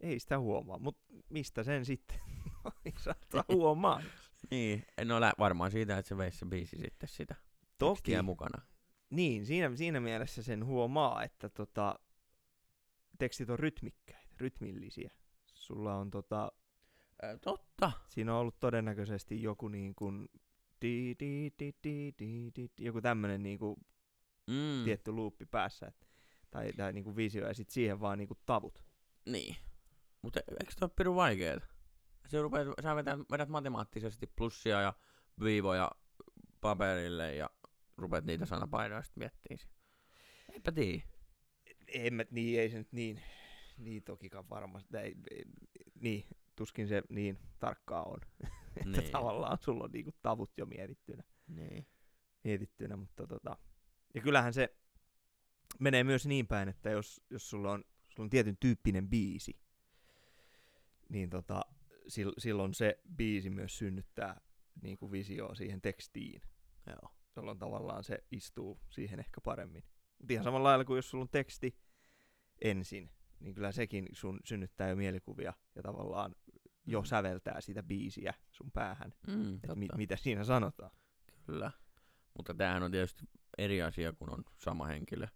Ei sitä huomaa, mutta mistä sen sitten saattaa huomaa? Niin, no lä- varmaan siitä, että se veisi se biisi sitten sitä Toki, mukana. niin, siinä, siinä mielessä sen huomaa, että tota, tekstit on rytmikkäitä, rytmillisiä. Sulla on tota, Ää, totta. siinä on ollut todennäköisesti joku niin kuin di, di, di, di, di, di, di, joku tämmönen niin kuin Mm. tietty luuppi päässä, et, tai, tai niin kuin visio, ja sitten siihen vaan niin kuin tavut. Niin. Mutta eikö toi ole pirun vaikeeta? Se rupeat, sä vedät, vedät matemaattisesti plussia ja viivoja paperille ja rupeat niitä sanapainoja sitten miettimään. se. Eipä tiedä. En mä, niin, ei se nyt niin, niin tokikaan varmasti, ei, ei, niin, tuskin se niin tarkkaa on, että Niin. tavallaan sulla on niinku tavut jo mietittynä, Niin. mietittynä, mutta tota, ja kyllähän se menee myös niin päin, että jos, jos sulla on, sulla on tietyn tyyppinen biisi, niin tota, sil, silloin se biisi myös synnyttää niin kuin visioa siihen tekstiin, Joo. jolloin tavallaan se istuu siihen ehkä paremmin. Mut ihan samalla lailla kuin jos sulla on teksti ensin, niin kyllä sekin sun synnyttää jo mielikuvia ja tavallaan jo Mm. säveltää sitä biisiä sun päähän, Mm, että mi- mitä siinä sanotaan. Kyllä. Mutta tämähän on tietysti eri asia, kun on sama henkilö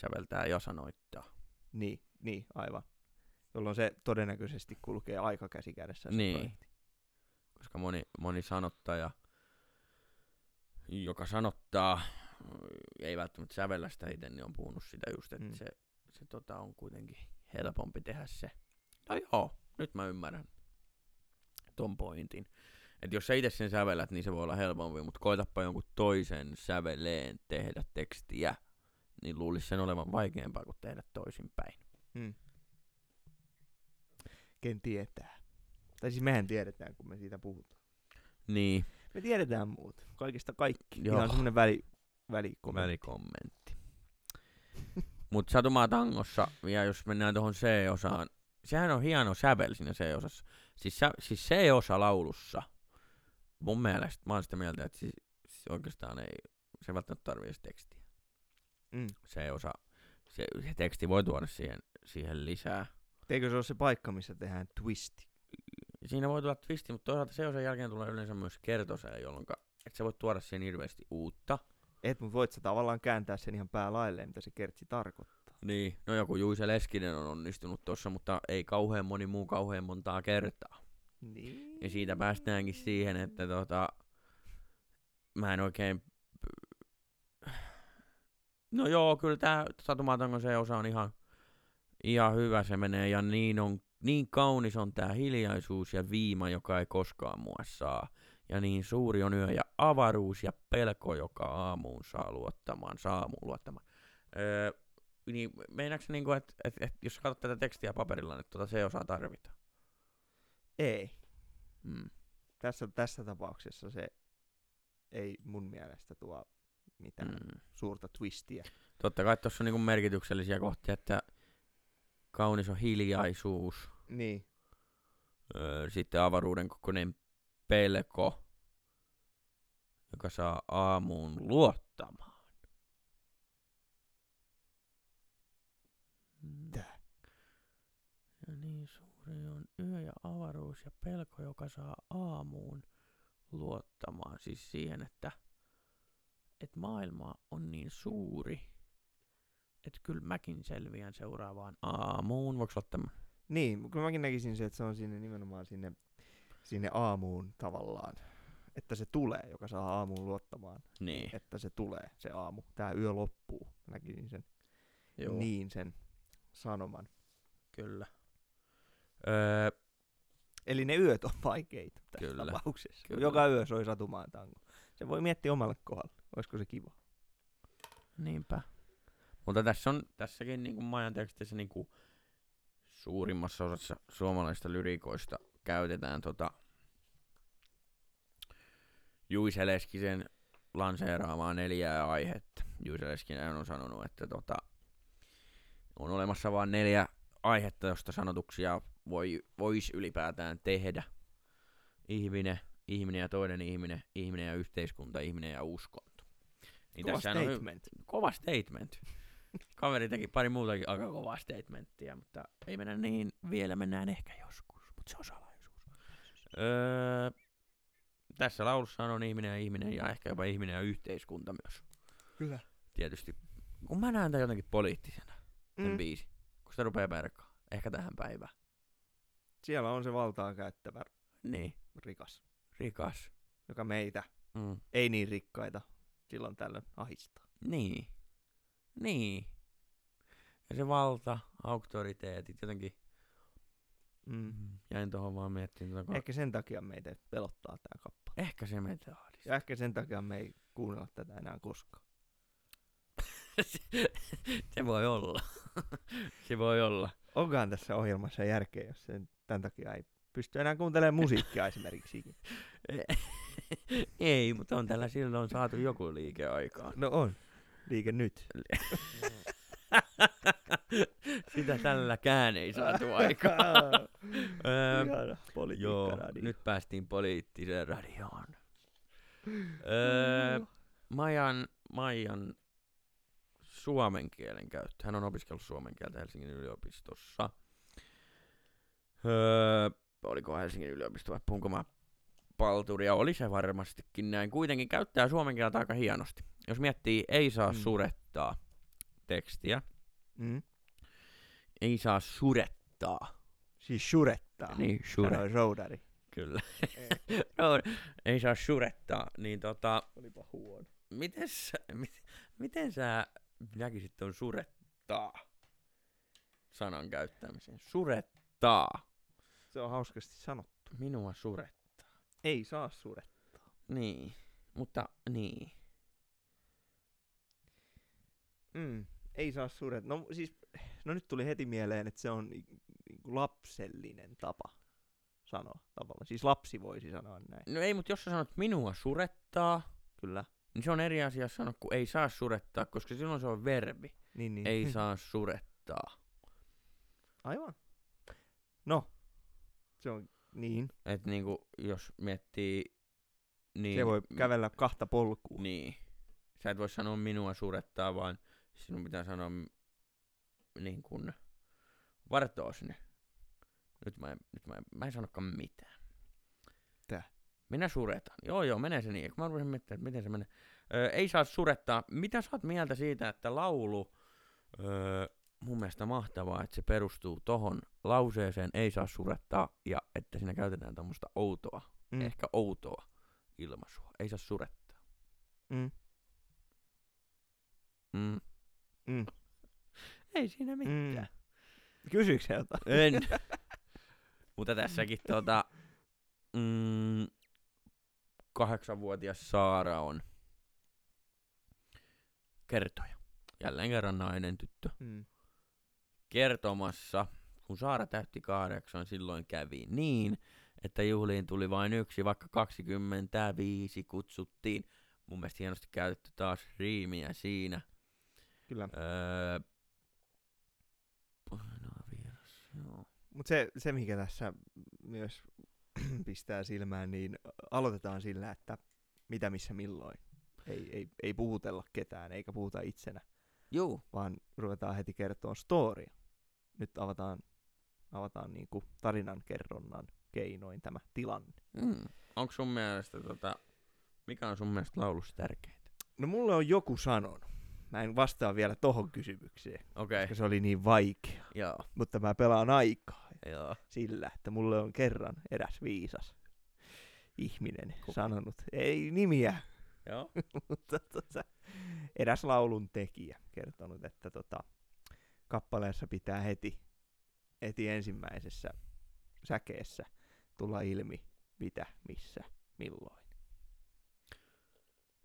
säveltää ja sanoittaa. Niin, niin, aivan. Jolloin se todennäköisesti kulkee aika käsi kädessä. Niin. projekti. Koska moni, moni sanottaja, joka sanottaa, ei välttämättä sävellä sitä itse, niin on puhunut sitä just, että Mm. se, se tota, on kuitenkin helpompi tehdä se. No joo, nyt mä ymmärrän ton pointin. Että jos sä itse sen sävellät, niin se voi olla helpompi, mutta koitapa jonkun toisen säveleen tehdä tekstiä, niin luulisi sen olevan vaikeampaa kuin tehdä toisinpäin. Mm. Ken tietää. Tai siis mehän tiedetään, kun me siitä puhutaan. Niin, Me tiedetään muut. Kaikista kaikki. Joo. Ihan semmonen väli, välikommentti. välikommentti. Mutta Satumaa tangossa, ja jos mennään tuohon C-osaan, sehän on hieno sävel siinä C-osassa. Siis, sä, siis C-osa laulussa, mun mielestä, mä oon sitä mieltä, että siis, siis oikeastaan ei, se ei välttämättä tarvii tekstiä. Mm. C-osa, se, se teksti voi tuoda siihen, siihen lisää. Eikö se ole se paikka, missä tehdään twisti? Siinä voi tulla twisti, mutta toisaalta C-osan jälkeen tulee yleensä myös kertosää, jolloin että sä voit tuoda siihen hirveästi uutta. Et, mut voit sä tavallaan kääntää sen ihan päälailleen, mitä se kertsi tarkoittaa. Niin, no joku Juise Leskinen on onnistunut tossa, mutta ei kauhean moni muu kauhean montaa kertaa. Niin. Ja siitä päästäänkin siihen, että tota, mä en oikein... No joo, kyllä tää Satumatangon se osa on ihan, ihan hyvä se menee, ja niin, on, niin kaunis on tää hiljaisuus ja viima, joka ei koskaan mua saa. Ja niin suuri on yö ja avaruus ja pelko, joka aamuun saa luottamaan, saa aamuun luottamaan. Öö, niin meinaatko niinku, että et, et, jos katsot tätä tekstiä paperilla, niin tuota se osaa tarvitaan? Ei. Mm. Tässä, tässä tapauksessa se ei mun mielestä tuo mitään mm. Suurta twistiä. Totta kai tuossa on niinku merkityksellisiä kohtia, että kaunis on hiljaisuus, Niin. öö, sitten avaruuden kokoinen pelko, joka saa aamuun luottamaan. Mm. Tää. Ja niin suuri on yö ja avaruus ja pelko, joka saa aamuun luottamaan. Siis siihen, että, että maailma on niin suuri, että kyllä mäkin selviän seuraavaan aamuun. Voiko olla tämä? Niin, kyllä mäkin näkisin se, että se on sinne nimenomaan sinne, sinne aamuun tavallaan. Että se tulee, joka saa aamuun luottamaan. Niin. Että se tulee, se aamu. Tää yö loppuu. Näkisin sen Joo, niin sen sanoman. kyllä. Öö, Eli ne yöt on vaikeita tässä Kyllä, tapauksessa. kyllä. Joka yö soi satumaan tango. Se voi miettiä omalle kohdalle. Olisiko se kiva? Niinpä. Mutta tässä on tässäkin niin kuin Majan tekstissä niin kuin suurimmassa osassa suomalaisista lyrikoista käytetään tota Juise Leskisen lanseeraamaa neljää aihetta. Juise Leskinen on sanonut, että tota, on olemassa vain neljä aihetta, josta sanotuksia voi, voisi ylipäätään tehdä. Ihminen, ihminen ja toinen ihminen, ihminen ja yhteiskunta, ihminen ja uskonto. Niin Kova tässähän on hy- statement. kova statement. Kaveri teki pari muutakin aika kovaa statementtia, mutta ei mennä niin, vielä mennään ehkä joskus, mutta se on salaisuus. Öö, tässä laulussa on ihminen ja ihminen ja ehkä jopa ihminen ja yhteiskunta myös. Kyllä. Tietysti, kun mä näen tämän jotenkin poliittisena, sen Mm. biisi, kun sitä rupeaa perkaa, ehkä tähän päivään. Siellä on se valtaa käyttävä Niin, rikas, rikas. joka meitä, Mm. ei niin rikkaita, silloin tällöin ahistaa. Niin, niin. Ja se valta, auktoriteetit, jotenkin Mm. jäin tuohon vaan miettimään. Tota, Ehkä sen takia meitä pelottaa tämä kappale. Ehkä se meitä ahdistaa. Ja ehkä sen takia me ei kuunnella tätä enää koskaan. se voi olla. se voi olla. Onkohan tässä ohjelmassa järkeä, jos sen tämän takia ei pysty enää kuuntelemaan musiikkia esimerkiksi. Ei, mutta on tällä silloin saatu joku liike aikaan. No on. Liike nyt. Sitä tälläkään ei saatu aikaan. Öö, joo, nyt päästiin poliittiseen radioon. öö, Majan, Maijan suomen kielen käyttö. Hän on opiskellut suomen kieltä Helsingin yliopistossa. Öö, oliko Helsingin yliopisto vai puhunko mä palturia? Oli se varmastikin näin. Kuitenkin käyttää suomen kieltä aika hienosti. Jos miettii ei saa Mm. surettaa tekstiä, Mm. ei saa surettaa. Siis surettaa. Niin, sure, Sanoi roudari. kyllä. no, ei saa surettaa, niin tota, Olipa huono. miten sä, mit, miten sä näkisit ton surettaa sanan käyttämisen? Surettaa. Se on hauskasti sanottu. Minua surettaa. Ei saa surettaa. Niin, mutta niin. Mm. Ei saa surettaa. No siis, no nyt tuli heti mieleen, että se on ni- niinku lapsellinen tapa sanoa tavallaan. Siis lapsi voisi sanoa näin. No ei, mutta jos sä sanot minua surettaa, Kyllä. Niin se on eri asia sanoa kuin ei saa surettaa, koska silloin se on verbi. Niin, niin. Ei saa surettaa. Aivan. No. Se on niin. Et niinku, jos miettii... Niin, Se voi kävellä kahta polkua. Niin. Sä et voi sanoa minua surettaa, vaan sinun pitää sanoa niin kuin vartoos ne. Nyt mä en, nyt mä en, mä en sanokaan mitään. Minä suretan. Joo, joo, menee se niin. Kun mä rupesin miettimään, että miten se menee. Öö, ei saa surettaa. Mitä sä oot mieltä siitä, että laulu, öö, mun mielestä mahtavaa, että se perustuu tohon lauseeseen, ei saa surettaa, ja että siinä käytetään tämmöistä outoa, Mm. ehkä outoa ilmaisua. Ei saa surettaa. Mm. Mm. Mm. Ei siinä mitään. Mm. Kysyykö jotain? En. Mutta tässäkin tota, mm, kahdeksanvuotias Saara on kertoja. Jälleen kerran nainen tyttö. Mm. Kertomassa, kun Saara täytti kahdeksan, silloin kävi niin, että juhliin tuli vain yksi, vaikka 25 kutsuttiin. Mun mielestä hienosti käytetty taas riimiä siinä. Kyllä. Öö, painaa vieras, joo. Mutta se, se, mikä tässä myös pistää silmään, niin aloitetaan sillä, että mitä missä milloin. Ei, ei, ei puhutella ketään, eikä puhuta itsenä, Juu. vaan ruvetaan heti kertoa storia. Nyt avataan, avataan niinku tarinan kerronnan keinoin tämä tilanne. Mm. Onko sun mielestä, tota, mikä on sun mielestä laulussa tärkeintä? No mulle on joku sanonut. Mä en vastaa vielä tohon kysymykseen, okay. koska se oli niin vaikea. joo, Mutta mä pelaan aikaa joo. sillä, että mulle on kerran eräs viisas ihminen Kuka? sanonut, ei nimiä, Joo, mutta tota, eräs laulun tekijä kertonut, että tota, kappaleessa pitää heti, heti ensimmäisessä säkeessä tulla ilmi, mitä, missä, milloin.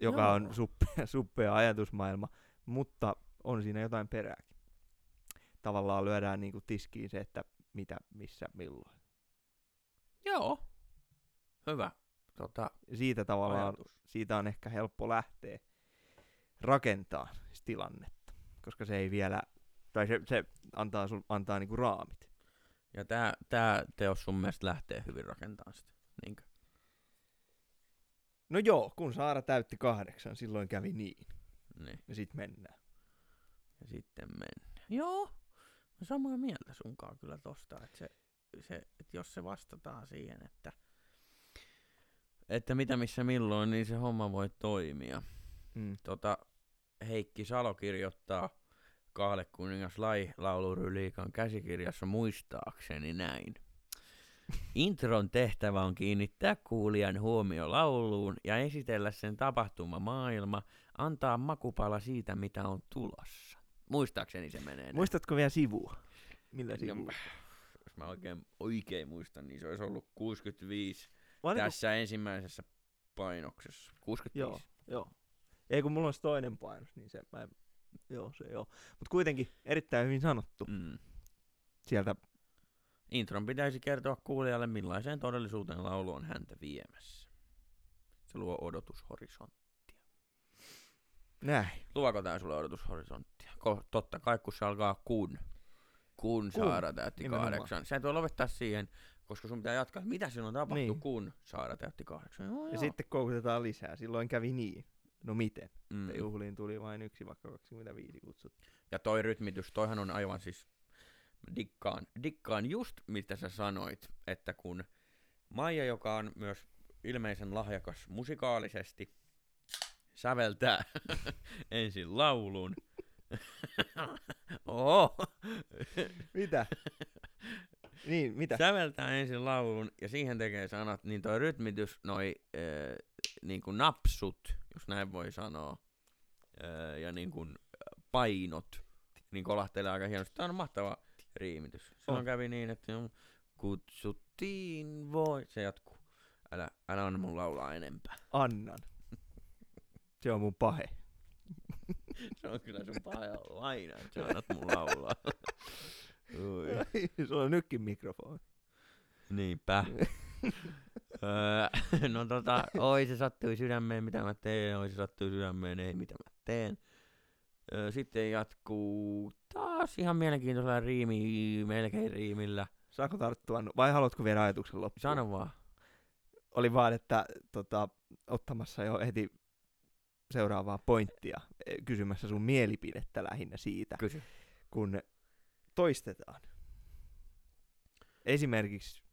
Joka Joo. on suppea, suppea ajatusmaailma, mutta on siinä jotain perääkin. Tavallaan lyödään niinku tiskiin se, että mitä, missä, milloin. joo. Hyvä. Tota, siitä tavallaan ajatus. siitä on ehkä helppo lähteä rakentaa tilannetta, koska se ei vielä, tai se, se antaa, sul, antaa niinku raamit. Ja tää, tää teos sun mielestä lähtee hyvin rakentamaan sitä. Niinkö? No joo, kun Saara täytti kahdeksan, silloin kävi niin. Niin. Ja sit mennään. Ja sitten mennään. Joo. Samaa mieltä sunkaan kyllä tosta, että se, se, että jos se vastataan siihen, että että mitä missä milloin, niin se homma voi toimia. Mm. Tota, Heikki Salo kirjoittaa Kahle kuningas Lai lauluryliikan käsikirjassa muistaakseni näin. Intron tehtävä on kiinnittää kuulijan huomio lauluun ja esitellä sen tapahtumamaailma, antaa makupala siitä, mitä on tulossa. Muistaakseni se menee näin. Muistatko vielä sivua? Millä No, sivua? Jos mä oikein, oikein muistan, niin se olisi ollut 65 Vai oliko- tässä ensimmäisessä painoksessa. 65. Joo, joo. Ei kun mulla se toinen painos, niin se, mä en, joo se joo. Mutta kuitenkin erittäin hyvin sanottu Mm. sieltä. Intron pitäisi kertoa kuulijalle, millaiseen todellisuuteen laulu on häntä viemässä. Se luo odotushorisonttia. Näin. Luoko tää sulle odotushorisonttia? Ko, totta kai, kun se alkaa kun. Kun Kun, Saara täytti nimenomaan. kahdeksan. Sä et voi lopettaa siihen, koska sun pitää jatkaa, että mitä silloin tapahtui, Niin. kun Saara täytti kahdeksan. Joo, Ja joo. sitten koukutetaan lisää. Silloin kävi niin. No miten? mm. Mm. Juhliin tuli vain yksi, vaikka 25 kutsuttu. Ja toi rytmitys, toihan on aivan siis, dikkaan, dikkaan just mitä sä sanoit, että kun Maija, joka on myös ilmeisen lahjakas musikaalisesti, säveltää ensin laulun. Oho. Mitä? niin, mitä? Säveltää ensin laulun ja siihen tekee sanat, niin toi rytmitys, noi äh, niin kuin napsut, jos näin voi sanoa, äh, ja niin kuin painot, niin kolahtelee aika hienosti. Tämä on mahtava riimitys. Silloin On. kävi niin, että kutsuttiin voi, se jatkuu. Älä, älä anna mun laulaa enempää. Annan. Se on mun pahe. Se on kyllä sun paha aina, että sä annat mun laulaa. Ui. Sulla on nytkin mikrofoni. Niinpä. Öö, no tota, oi se sattui sydämeen, mitä mä teen, oi se sattui sydämeen, ei mitä mä teen. Öö, sitten jatkuu taas ihan mielenkiintoisella riimi, melkein riimillä. Saako tarttua? Vai haluatko vielä ajatuksen loppuun? Sano vaan. Oli vaan, että tota, ottamassa jo heti seuraavaa pointtia, eh, kysymässä sun mielipidettä lähinnä siitä, Kysy. kun toistetaan. Esimerkiksi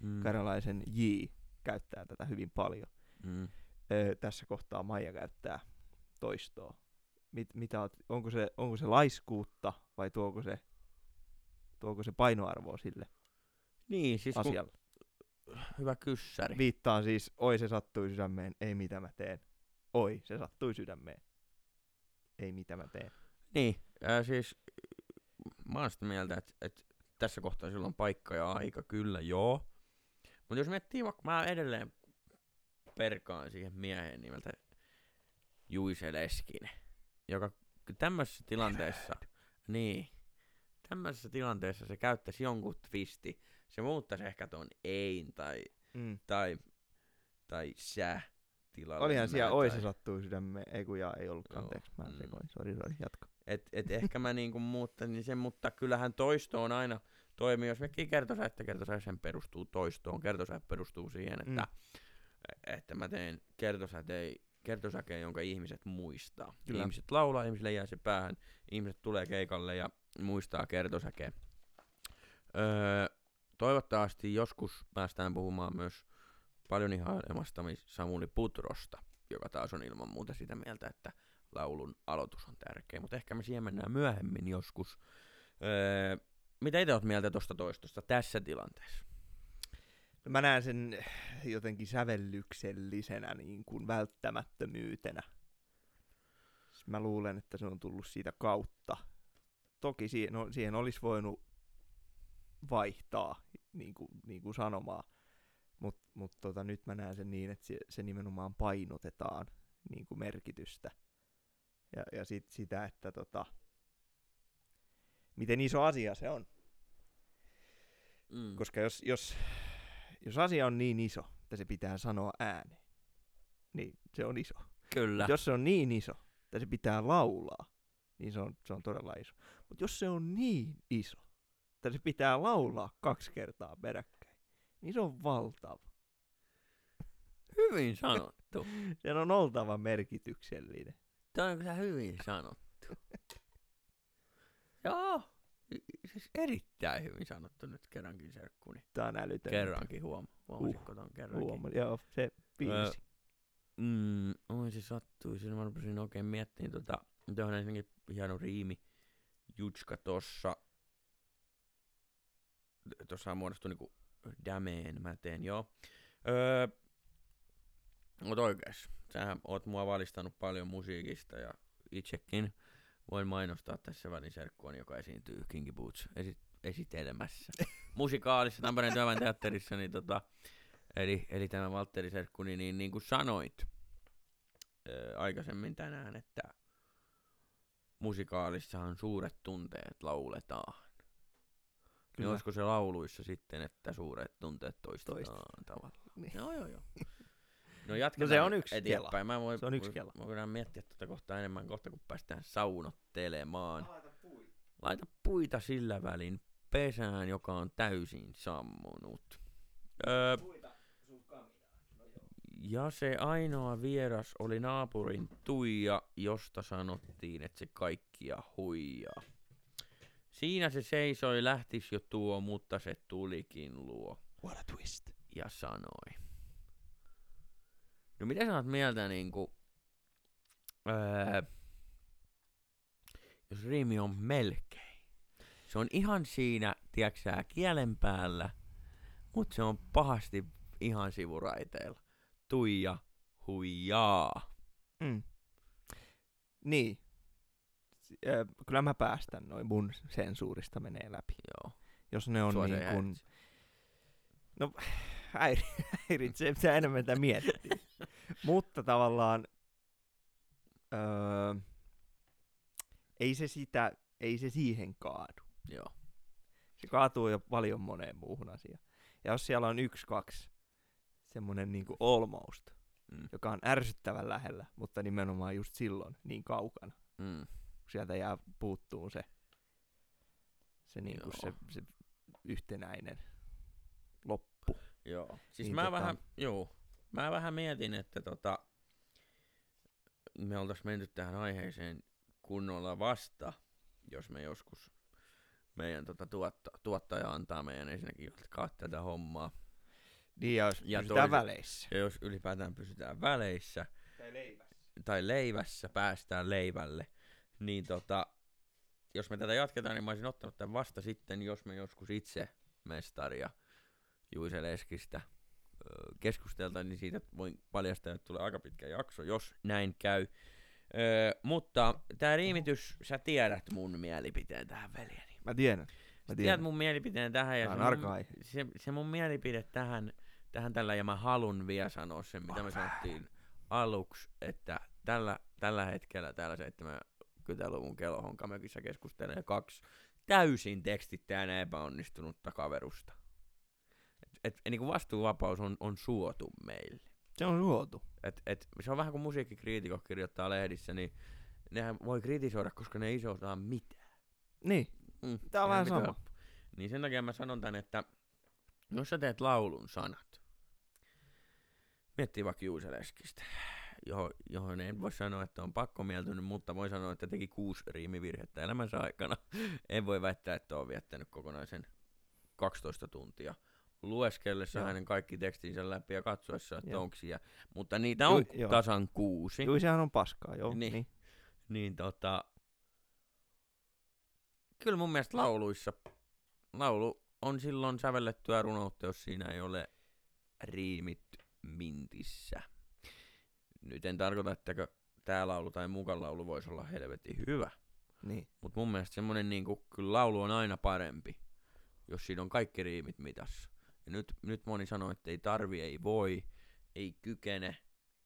Mm. karjalaisen J käyttää tätä hyvin paljon. Mm. Öö, tässä kohtaa Maija käyttää toistoa. Mit, mitä oot, onko, se, onko se laiskuutta vai tuoko se, tuoko se painoarvoa sille Niin, siis kun, asialle? hyvä kyssäri. Viittaan siis, oi se sattui sydämeen, ei mitä mä teen. Oi, se sattui sydämeen. Ei mitä mä teen. Niin, äh, siis mä oon sitä mieltä, että, että tässä kohtaa sillä on paikka ja aika, kyllä joo. Mutta jos miettii, vaikka mä edelleen perkaan siihen mieheen nimeltä Juise Leskinen, joka tämmöisessä tilanteessa, niin, tämmöisessä tilanteessa se käyttäisi jonkun twisti, se muuttaisi ehkä ton ein tai, Mm. tai, tai sä tilalle. Olihan siellä, nimeä oi tai- se sattui sydämeen, ei kun jaa, ei ollut, Joo, anteeksi, mä mm. sekoin, sori, sori, jatka. Et, et ehkä mä niinku muuttaisin sen, mutta kyllähän toisto on aina toimii. Jos mekin kertosä, että kertosä sen perustuu toistoon. Kertosä perustuu siihen, että, mm. että mä teen kertosäkeen, kertosäkeen, jonka ihmiset muistaa. Kyllä. Ihmiset laulaa, ihmisille jää se päähän, ihmiset tulee keikalle ja muistaa kertosäkeen. Öö, toivottavasti joskus päästään puhumaan myös paljon ihailemastani Samuli Putrosta, joka taas on ilman muuta sitä mieltä, että laulun aloitus on tärkeä, mutta ehkä me siihen mennään myöhemmin joskus. Öö, mitä itse oot mieltä tuosta toistosta tässä tilanteessa? No mä näen sen jotenkin sävellyksellisenä niin kuin välttämättömyytenä. Mä luulen, että se on tullut siitä kautta. Toki siihen, no, siihen olisi voinut vaihtaa niin kuin, niin kuin sanomaa, mutta mut tota, nyt mä näen sen niin, että se, se nimenomaan painotetaan niin kuin merkitystä. Ja, ja sit sitä, että tota, miten iso asia se on. Mm. Koska jos, jos, jos asia on niin iso, että se pitää sanoa ääneen, niin se on iso. Kyllä. Mut jos se on niin iso, että se pitää laulaa, niin se on, se on todella iso. Mutta jos se on niin iso, että se pitää laulaa kaksi kertaa peräkkäin, niin se on valtava. Hyvin sanottu. Sen on oltava merkityksellinen. Tämä on kyllä hyvin sanottu. Joo. Siis erittäin hyvin sanottu nyt kerrankin serkkuni. Tää on älytön. Kerrankin huom. Huomasitko ton kerrankin? Huoma, joo, se biisi. Mm, oi se sattui. Siinä mä rupesin oikein miettimään tota. Tuohon ensinnäkin hieno riimi. Jutska tossa. Tossa muodostui niinku dameen mä teen, joo. Öö, oot oikees. Sähän oot mua valistanut paljon musiikista ja itsekin voin mainostaa tässä välin serkkuani, joka esiintyy Kinky Boots esi- esitelmässä. Musikaalissa Tampereen työväen teatterissa, niin tota, eli, eli tämä Valtteri Serkkuni, niin, niin kuin sanoit ää, aikaisemmin tänään, että musikaalissahan suuret tunteet lauletaan. Niin Kyllä. olisiko se lauluissa sitten, että suuret tunteet toistetaan Toistetaan. tavallaan? Niin. Joo, joo, joo. No jatketaan se on yksi eteenpäin. kela. Mä voin, Se on yksi voin- kela. Mä voidaan miettiä tätä kohtaa enemmän kohta, kun päästään saunottelemaan. Laita puita sillä välin pesään, joka on täysin sammunut. Öö, ja se ainoa vieras oli naapurin Tuija, josta sanottiin, että se kaikkia huijaa. Siinä se seisoi, lähtis jo tuo, mutta se tulikin luo What a twist. ja sanoi. No mitä sä oot mieltä niinku, öö, jos riimi on melkein. Se on ihan siinä, tiedäksä, kielen päällä, mutta se on pahasti ihan sivuraiteilla. Tuija, huijaa. Mm. Niin. Ö, Kyllä mä päästän noin mun sensuurista menee läpi. Joo. Jos ne on Sua niin kuin... häiritse. Häiri, häiritsee, pitää enemmän tätä miettiä. Mutta tavallaan... Öö, ei se sitä, ei se siihen kaadu. Joo. Se kaatuu jo paljon moneen muuhun asiaan. Ja jos siellä on yksi, kaksi, semmonen niinku almost, Mm. joka on ärsyttävän lähellä, mutta nimenomaan just silloin niin kaukana, Mm. Kun sieltä jää puuttuu se, se, niinku se, Joo. se yhtenäinen loppu. Joo. Siis Niin niin mä tota- vähän, joo, mä vähän mietin, että tota, me oltais menty tähän aiheeseen kunnolla vasta, jos me joskus meidän tota, tuotta, tuottaja antaa meidän ensinnäkin jatkaa tätä hommaa. Niin, ja jos Ja pysytään toiset- väleissä. Ja jos ylipäätään pysytään väleissä Tai leivässä. tai leivässä, päästään leivälle, niin tota, jos me tätä jatketaan, niin mä olisin ottanut tämän vasta sitten, jos me joskus itse mestaria Juise Leskistä keskusteltaan, niin siitä voin paljastaa, että tulee aika pitkä jakso, jos näin käy. Öö, mutta tämä riimitys, sä tiedät mun mielipiteen tähän veljeni. Mä tiedän. Mä Tiedät tiedän. mun mielipiteen tähän ja se, mun, se, se mun mielipide tähän, tähän tällä ja mä halun vielä sanoa sen, mitä me sanottiin aluksi, että tällä, tällä hetkellä täällä 70-luvun kelohonkamökissä keskustelee kaksi täysin tekstittäjänä epäonnistunutta kaverusta. Et, et, niin vastuuvapaus on, on suotu meille. Se on suotu. Et, et, se on vähän kuin musiikkikriitikot kirjoittaa lehdissä, niin nehän voi kritisoida, koska ne ei osaa mitään. Niin, Mm, tää on vähän sama. Niin sen takia mä sanon tän, että jos sä teet laulun sanat, miettii vaikka Juuse Leskistä, johon, johon en voi sanoa, että on pakkomieltynyt, mutta voi sanoa, että teki kuusi riimivirhettä elämänsä aikana. En voi väittää, että on viettänyt kokonaisen 12 tuntia lueskellessa Joo. hänen kaikki tekstinsä läpi ja katsoessa, että Joo. onko siellä. Mutta niitä on Ju- joo. tasan kuusi. Juu, sehän on paskaa, joo. Niin. Niin. niin. Niin tota, kyllä mun mielestä lauluissa, laulu on silloin sävellettyä runoutta, jos siinä ei ole riimit mintissä. Nyt en tarkoita, että tämä laulu tai mukaan laulu voisi olla helvetin hyvä. niin. Mutta mun mielestä semmonen niinku, kyllä laulu on aina parempi, jos siinä on kaikki riimit mitassa. Ja nyt, nyt moni sanoo, että ei tarvi, ei voi, ei kykene.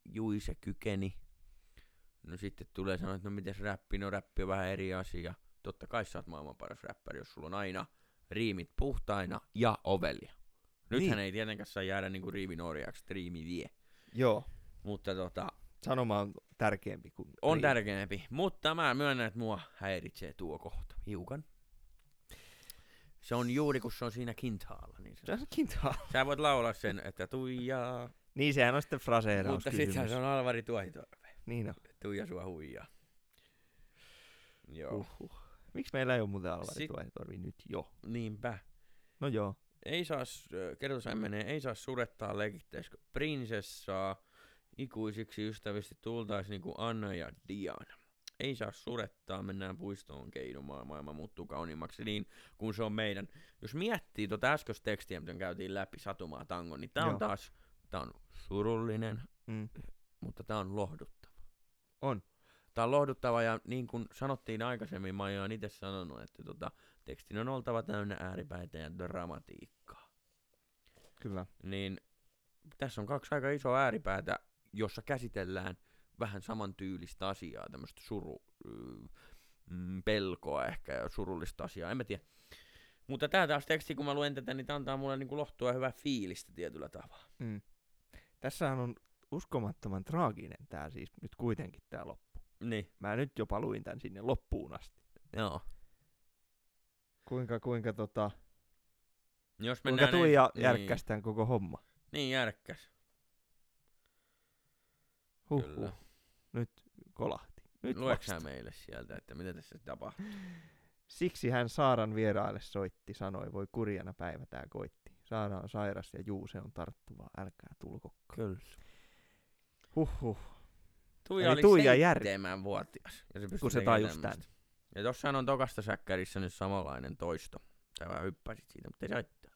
Juise kykeni. No sitten tulee sanoa, että no mites räppi, no räppi on vähän eri asia. Totta kai sä oot maailman paras räppäri, jos sulla on aina riimit puhtaina ja ovelia. Nythän Niin. ei tietenkään saa jäädä niinku riimin orjaksi, että riimi vie. Joo. Mutta tota, Sanoma on tärkeämpi kuin on tärkeämpi. Mutta mä myönnän, että mua häiritsee tuo kohta hiukan. Se on juuri kun se on siinä kintaalla. Niin Se on kintaa. sä voit laulaa sen, että tuijaa. Niin, sehän on sitten fraseeraus Mutta sittenhän se on Alvari Tuohitorve. Niin on. Tuija sua huijaa. Joo. Uh. Uhuh. Miksi meillä ei ole muuten Alvari Sit- Tuohitorvi nyt jo? Niinpä. No joo. Ei saa, menee, ei saa surettaa legitteiskö prinsessaa. Ikuisiksi ystävistä tultaisi niinku Anna ja Diana. Ei saa surettaa, mennään puistoon keinumaan, maailma muuttuu kauniimmaksi niin kuin se on meidän. Jos miettii tuota äskeistä tekstiä, mitä käytiin läpi Satumaa tango, niin tää on Joo. taas, tää on surullinen, Mm. mutta tää on lohduttava. On. Tää on lohduttava ja niin kuin sanottiin aikaisemmin, Maija on itse sanonut, että tota, tekstin on oltava täynnä ääripäitä ja dramatiikkaa. Kyllä. Niin tässä on kaksi aika isoa ääripäätä, jossa käsitellään vähän samantyylistä asiaa, tämmöistä suru, mm, pelkoa ehkä ja surullista asiaa, en mä tiedä. Mutta tää taas teksti, kun mä luen tätä, niin tää antaa mulle niinku lohtua ja hyvää fiilistä tietyllä tavalla. Mm. Tässähän on uskomattoman traaginen tää siis nyt kuitenkin tää loppu. Niin, Mä nyt jopa luin tän sinne loppuun asti. joo. Kuinka, kuinka tota... Jos Kuinka Tuija niin, järkkäsi tämän koko homma. Niin järkkäs. Huhhuh. Kyllä. Nyt kolahti. Nyt Lueks sä vasta. meille sieltä, että mitä tässä tapahtuu? Siksi hän Saaran vieraille soitti, sanoi, voi kurjana päivä tää koitti. Saara on sairas ja Juuse on tarttuvaa, älkää tulkokka. Kyllä. Huhhuh. Tuija Eli oli Tuija seitsemänvuotias. Ja se Kun se tekemään tajus tämmöstä. Ja tossahan on tokasta säkkärissä nyt samanlainen toisto. Vähän hyppäsit siitä, mutta ei se haittaa.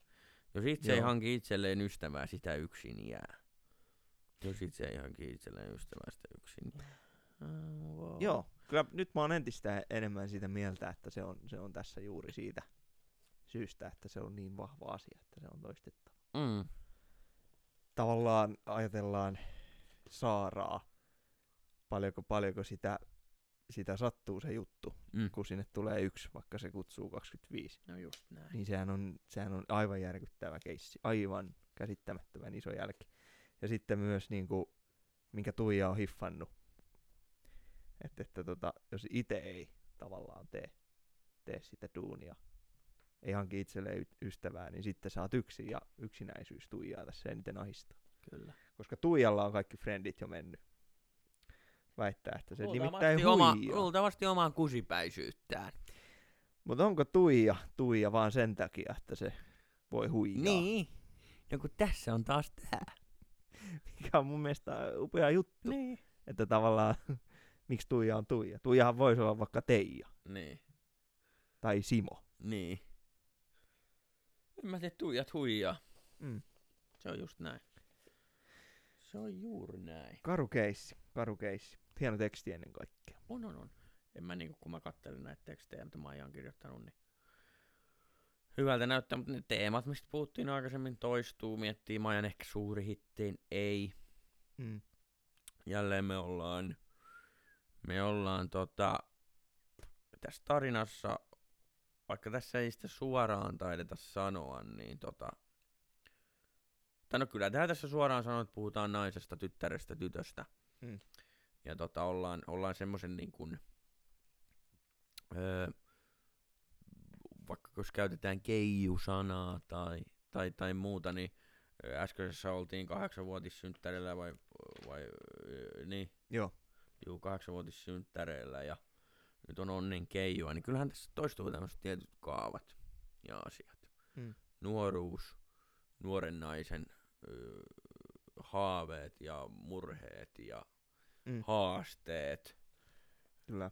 Jos itse ei Joo. hanki itselleen ystävää, sitä yksin jää. Jos itse ei hanki itselleen ystävää, sitä yksin jää. Ah, wow. Joo, kyllä nyt mä oon entistä enemmän sitä mieltä, että se on, se on tässä juuri siitä syystä, että se on niin vahva asia, että se on toistettava. Mm. Tavallaan ajatellaan Saaraa, paljonko, paljonko sitä, sitä sattuu se juttu, Mm. kun sinne tulee yksi, vaikka se kutsuu 25. No just näin. Niin sehän on, sehän on aivan järkyttävä keissi, aivan käsittämättömän iso jälki. Ja sitten myös niin kuin, minkä Tuija on hiffannut, että, että tota, jos itse ei tavallaan tee, tee sitä duunia, ei hanki itselleen ystävää, niin sitten oot yksin ja yksinäisyys Tuijaa tässä eniten ahistaa. Kyllä. Koska Tuijalla on kaikki frendit jo mennyt. Väittää, että se nimittäin Luultavasti oma, huijaa. luultavasti omaa kusipäisyyttään. Mutta onko Tuija Tuija vaan sen takia, että se voi huijaa? Niin. No kun tässä on taas tää. Mikä on mun mielestä upea juttu. Niin. Että tavallaan, miksi Tuija on Tuija? Tuijahan voisi olla vaikka Teija Niin. tai Simo. Niin. En mä tiedä, tuijat huijaa. Mm. Se on just näin. Se on juuri näin. Karu keissi, karu keissi. Hieno teksti ennen kaikkea. On, on, on. En mä niinku, kun mä kattelin näitä tekstejä, mitä Maija on kirjoittanut, niin hyvältä näyttää, mutta ne teemat, mistä puhuttiin aikaisemmin, toistuu, miettii Maijan ehkä suuri hittiin, ei. Mm. Jälleen me ollaan, me ollaan tota, tässä tarinassa, vaikka tässä ei sitä suoraan taideta sanoa, niin tota, tai no kyllä tää tässä suoraan sanoo, että puhutaan naisesta, tyttärestä, tytöstä. Mm. Ja tota, ollaan, ollaan semmoisen niin kuin, öö, jos käytetään keiju-sanaa tai, tai, tai muuta, niin äskeisessä oltiin kahdeksanvuotissynttärillä vai, vai niin, Joo. juu, kahdeksanvuotissynttäreillä ja nyt on onnen keijua, niin kyllähän tässä toistuu tämmöiset tietyt kaavat ja asiat. Mm. Nuoruus, nuoren naisen ö, haaveet ja murheet ja Mm. haasteet. Kyllä,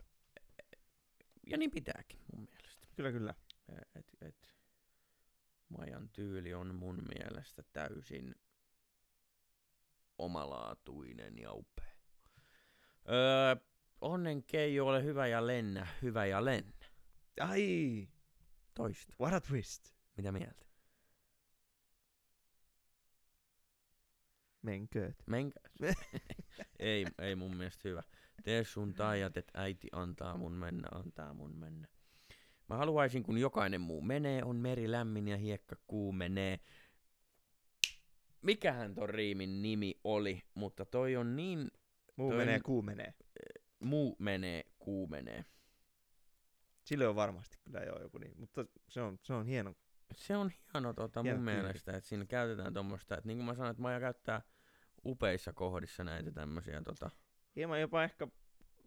Ja niin pitääkin mun mielestä. kyllä, kyllä. Et, et, Majan tyyli on mun mielestä täysin omalaatuinen ja upea. Öö, onnen Keijo, ole hyvä ja lennä, hyvä ja lennä. Ai, Toista. what a twist. Mitä mieltä? Menkööt. Menkää. ei, ei mun mielestä hyvä. Tee sun taijat, et äiti antaa mun mennä, antaa mun mennä. Mä haluaisin, kun jokainen muu menee, on meri lämmin ja hiekka kuumenee. Mikähän ton riimin nimi oli, mutta toi on niin, Muu Toi- menee, kuu menee. muu menee, kuumenee. Sille on varmasti kyllä jo joku niin, mutta se on, se on hieno. Se on hieno tota, Hieno mun tyyli. mielestä, että siinä käytetään tuommoista, että niin kuin mä sanoin, että Maija käyttää upeissa kohdissa näitä tämmöisiä tota, Hieman jopa ehkä,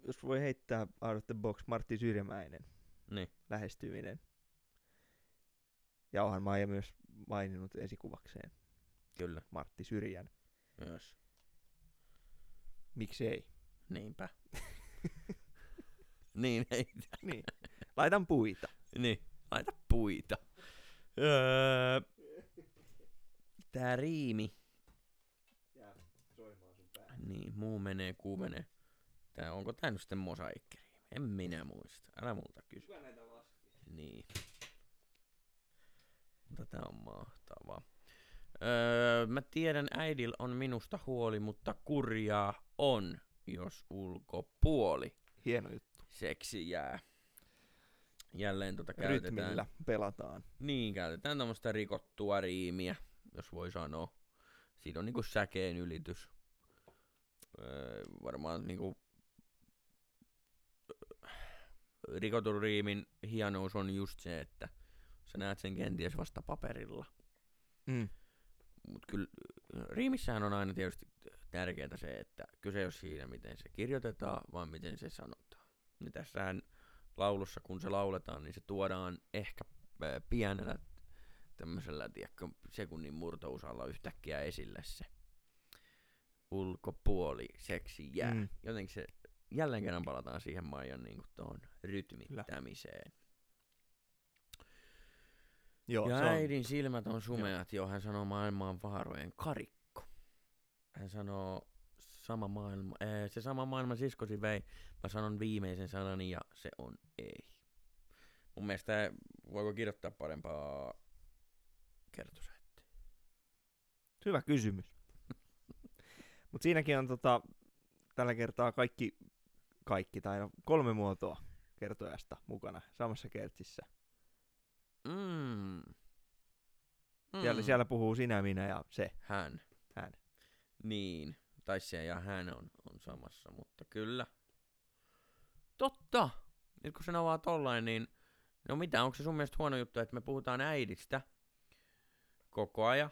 jos voi heittää out of the box, Martti Syrjämäinen niin, lähestyminen. Ja onhan Maija myös maininnut esikuvakseen kyllä, Martti Syrjän. myös. Miksi ei? Niinpä. niin, ei, Niin. Laitan puita. niin, laita puita. Öö, tää riimi, Jää soimaan sun päähän. niin, muu menee, kuu menee. Tää, onko tää nyt sitten mosaikkiriimi? En minä muista. Älä multa kysy. Kuka näitä laski? Niin. Mutta tää on mahtavaa. Öö, mä tiedän, äidil on minusta huoli, mutta kurjaa on, jos ulkopuoli Hieno juttu. seksi jää. Jälleen tota käytetään. Rytmillä pelataan. Niin, käytetään tämmöistä rikottua riimiä, jos voi sanoa. Siinä on niinku säkeen ylitys. Öö, varmaan niinku rikotun riimin hienous on just se, että sä näet sen kenties vasta paperilla. Mm. Mutta kyllä äh, riimissähän on aina tietysti tärkeää se, että kyse ei ole siinä, miten se kirjoitetaan, vaan miten se sanotaan. Niin tässähän laulussa, kun se lauletaan, niin se tuodaan ehkä äh, pienellä tämmöisellä, tiedätkö, sekunnin murtousalla yhtäkkiä esille se ulkopuoli, seksi, jää. Mm. Mm. Jotenkin se, jälleen kerran palataan siihen Maijan niin tuohon rytmittämiseen. Joo, ja se on, äidin silmät on sumeat, joo. hän sanoo maailmaan vaarojen karikko. Hän sanoo sama maailma, ee, se sama maailma siskosi vei. Mä sanon viimeisen sanani ja se on ei. Mun mielestä voiko kirjoittaa parempaa kertosäettä? hyvä kysymys. Mutta siinäkin on tota, tällä kertaa kaikki, kaikki tai no, kolme muotoa kertojasta mukana samassa kertsissä. Mm. Siellä, Mm. siellä puhuu sinä, minä ja se. Hän. Hän. Niin. Tai se ja hän on, on samassa, mutta kyllä. Totta! Nyt kun se avaa tollain, niin no mitä, onko se sun mielestä huono juttu, että me puhutaan äidistä koko ajan?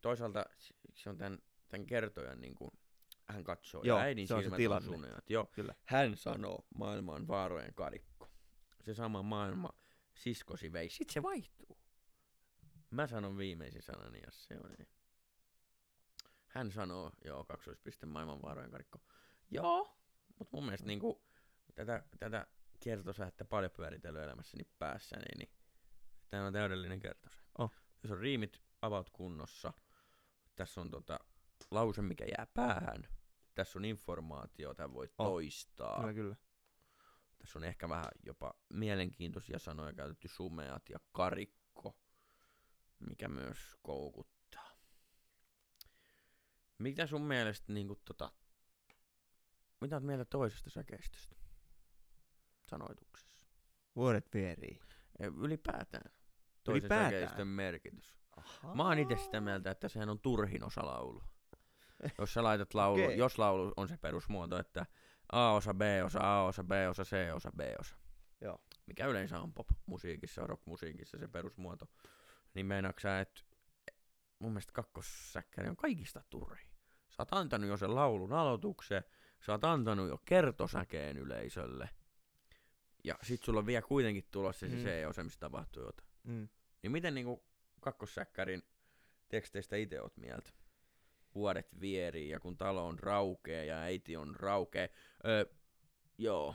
Toisaalta se on tämän, tämän kertojan niin kuin, hän katsoo Joo, ja äidin se on se silmät tilanne. on suneat. Joo. Kyllä. Hän sanoo maailman vaarojen karikko. Se sama maailma siskosi vei. Sitten se vaihtuu. Mä sanon viimeisen sanani, jos se on niin. Hän sanoo, joo, kaksoispiste maailman vaarojen karikko. Joo, mutta mun mielestä niinku, tätä, tätä kertosäettä paljon pyöritellyt elämässäni päässäni, niin tämä on täydellinen kertosä. Oh. Tässä on riimit about kunnossa. Tässä on tota, lause, mikä jää päähän. Tässä on informaatio, tämän voi Oh. toistaa. Kyllä, kyllä. Tässä on ehkä vähän jopa mielenkiintoisia sanoja käytetty sumeat ja karikko, mikä myös koukuttaa. Mitä sun mielestä niinku tota, mitä oot mieltä toisesta säkeistöstä sanoituksessa? Vuodet vierii. Ylipäätään toisen Ylipäätään? säkeistön merkitys. Aha. Mä oon itse sitä mieltä, että sehän on turhin osa laulu. jos sä laitat laulu, Okei. jos laulu on se perusmuoto, että A-osa, B-osa, A-osa, B-osa, C-osa, B-osa. Joo. Mikä yleensä on pop-musiikissa, rock-musiikissa se perusmuoto. Niin meinaksä, että mun mielestä kakkossäkkäri on kaikista turhi. Sä oot antanut jo sen laulun aloituksen, sä oot antanut jo kertosäkeen yleisölle. Ja sit sulla on vielä kuitenkin tulossa se Mm. C-osa, missä tapahtuu jotain. Mm. Niin miten niinku kakkossäkkärin teksteistä itse oot mieltä? Vuodet vierii ja kun talo on raukea ja äiti on raukea. Öö, joo.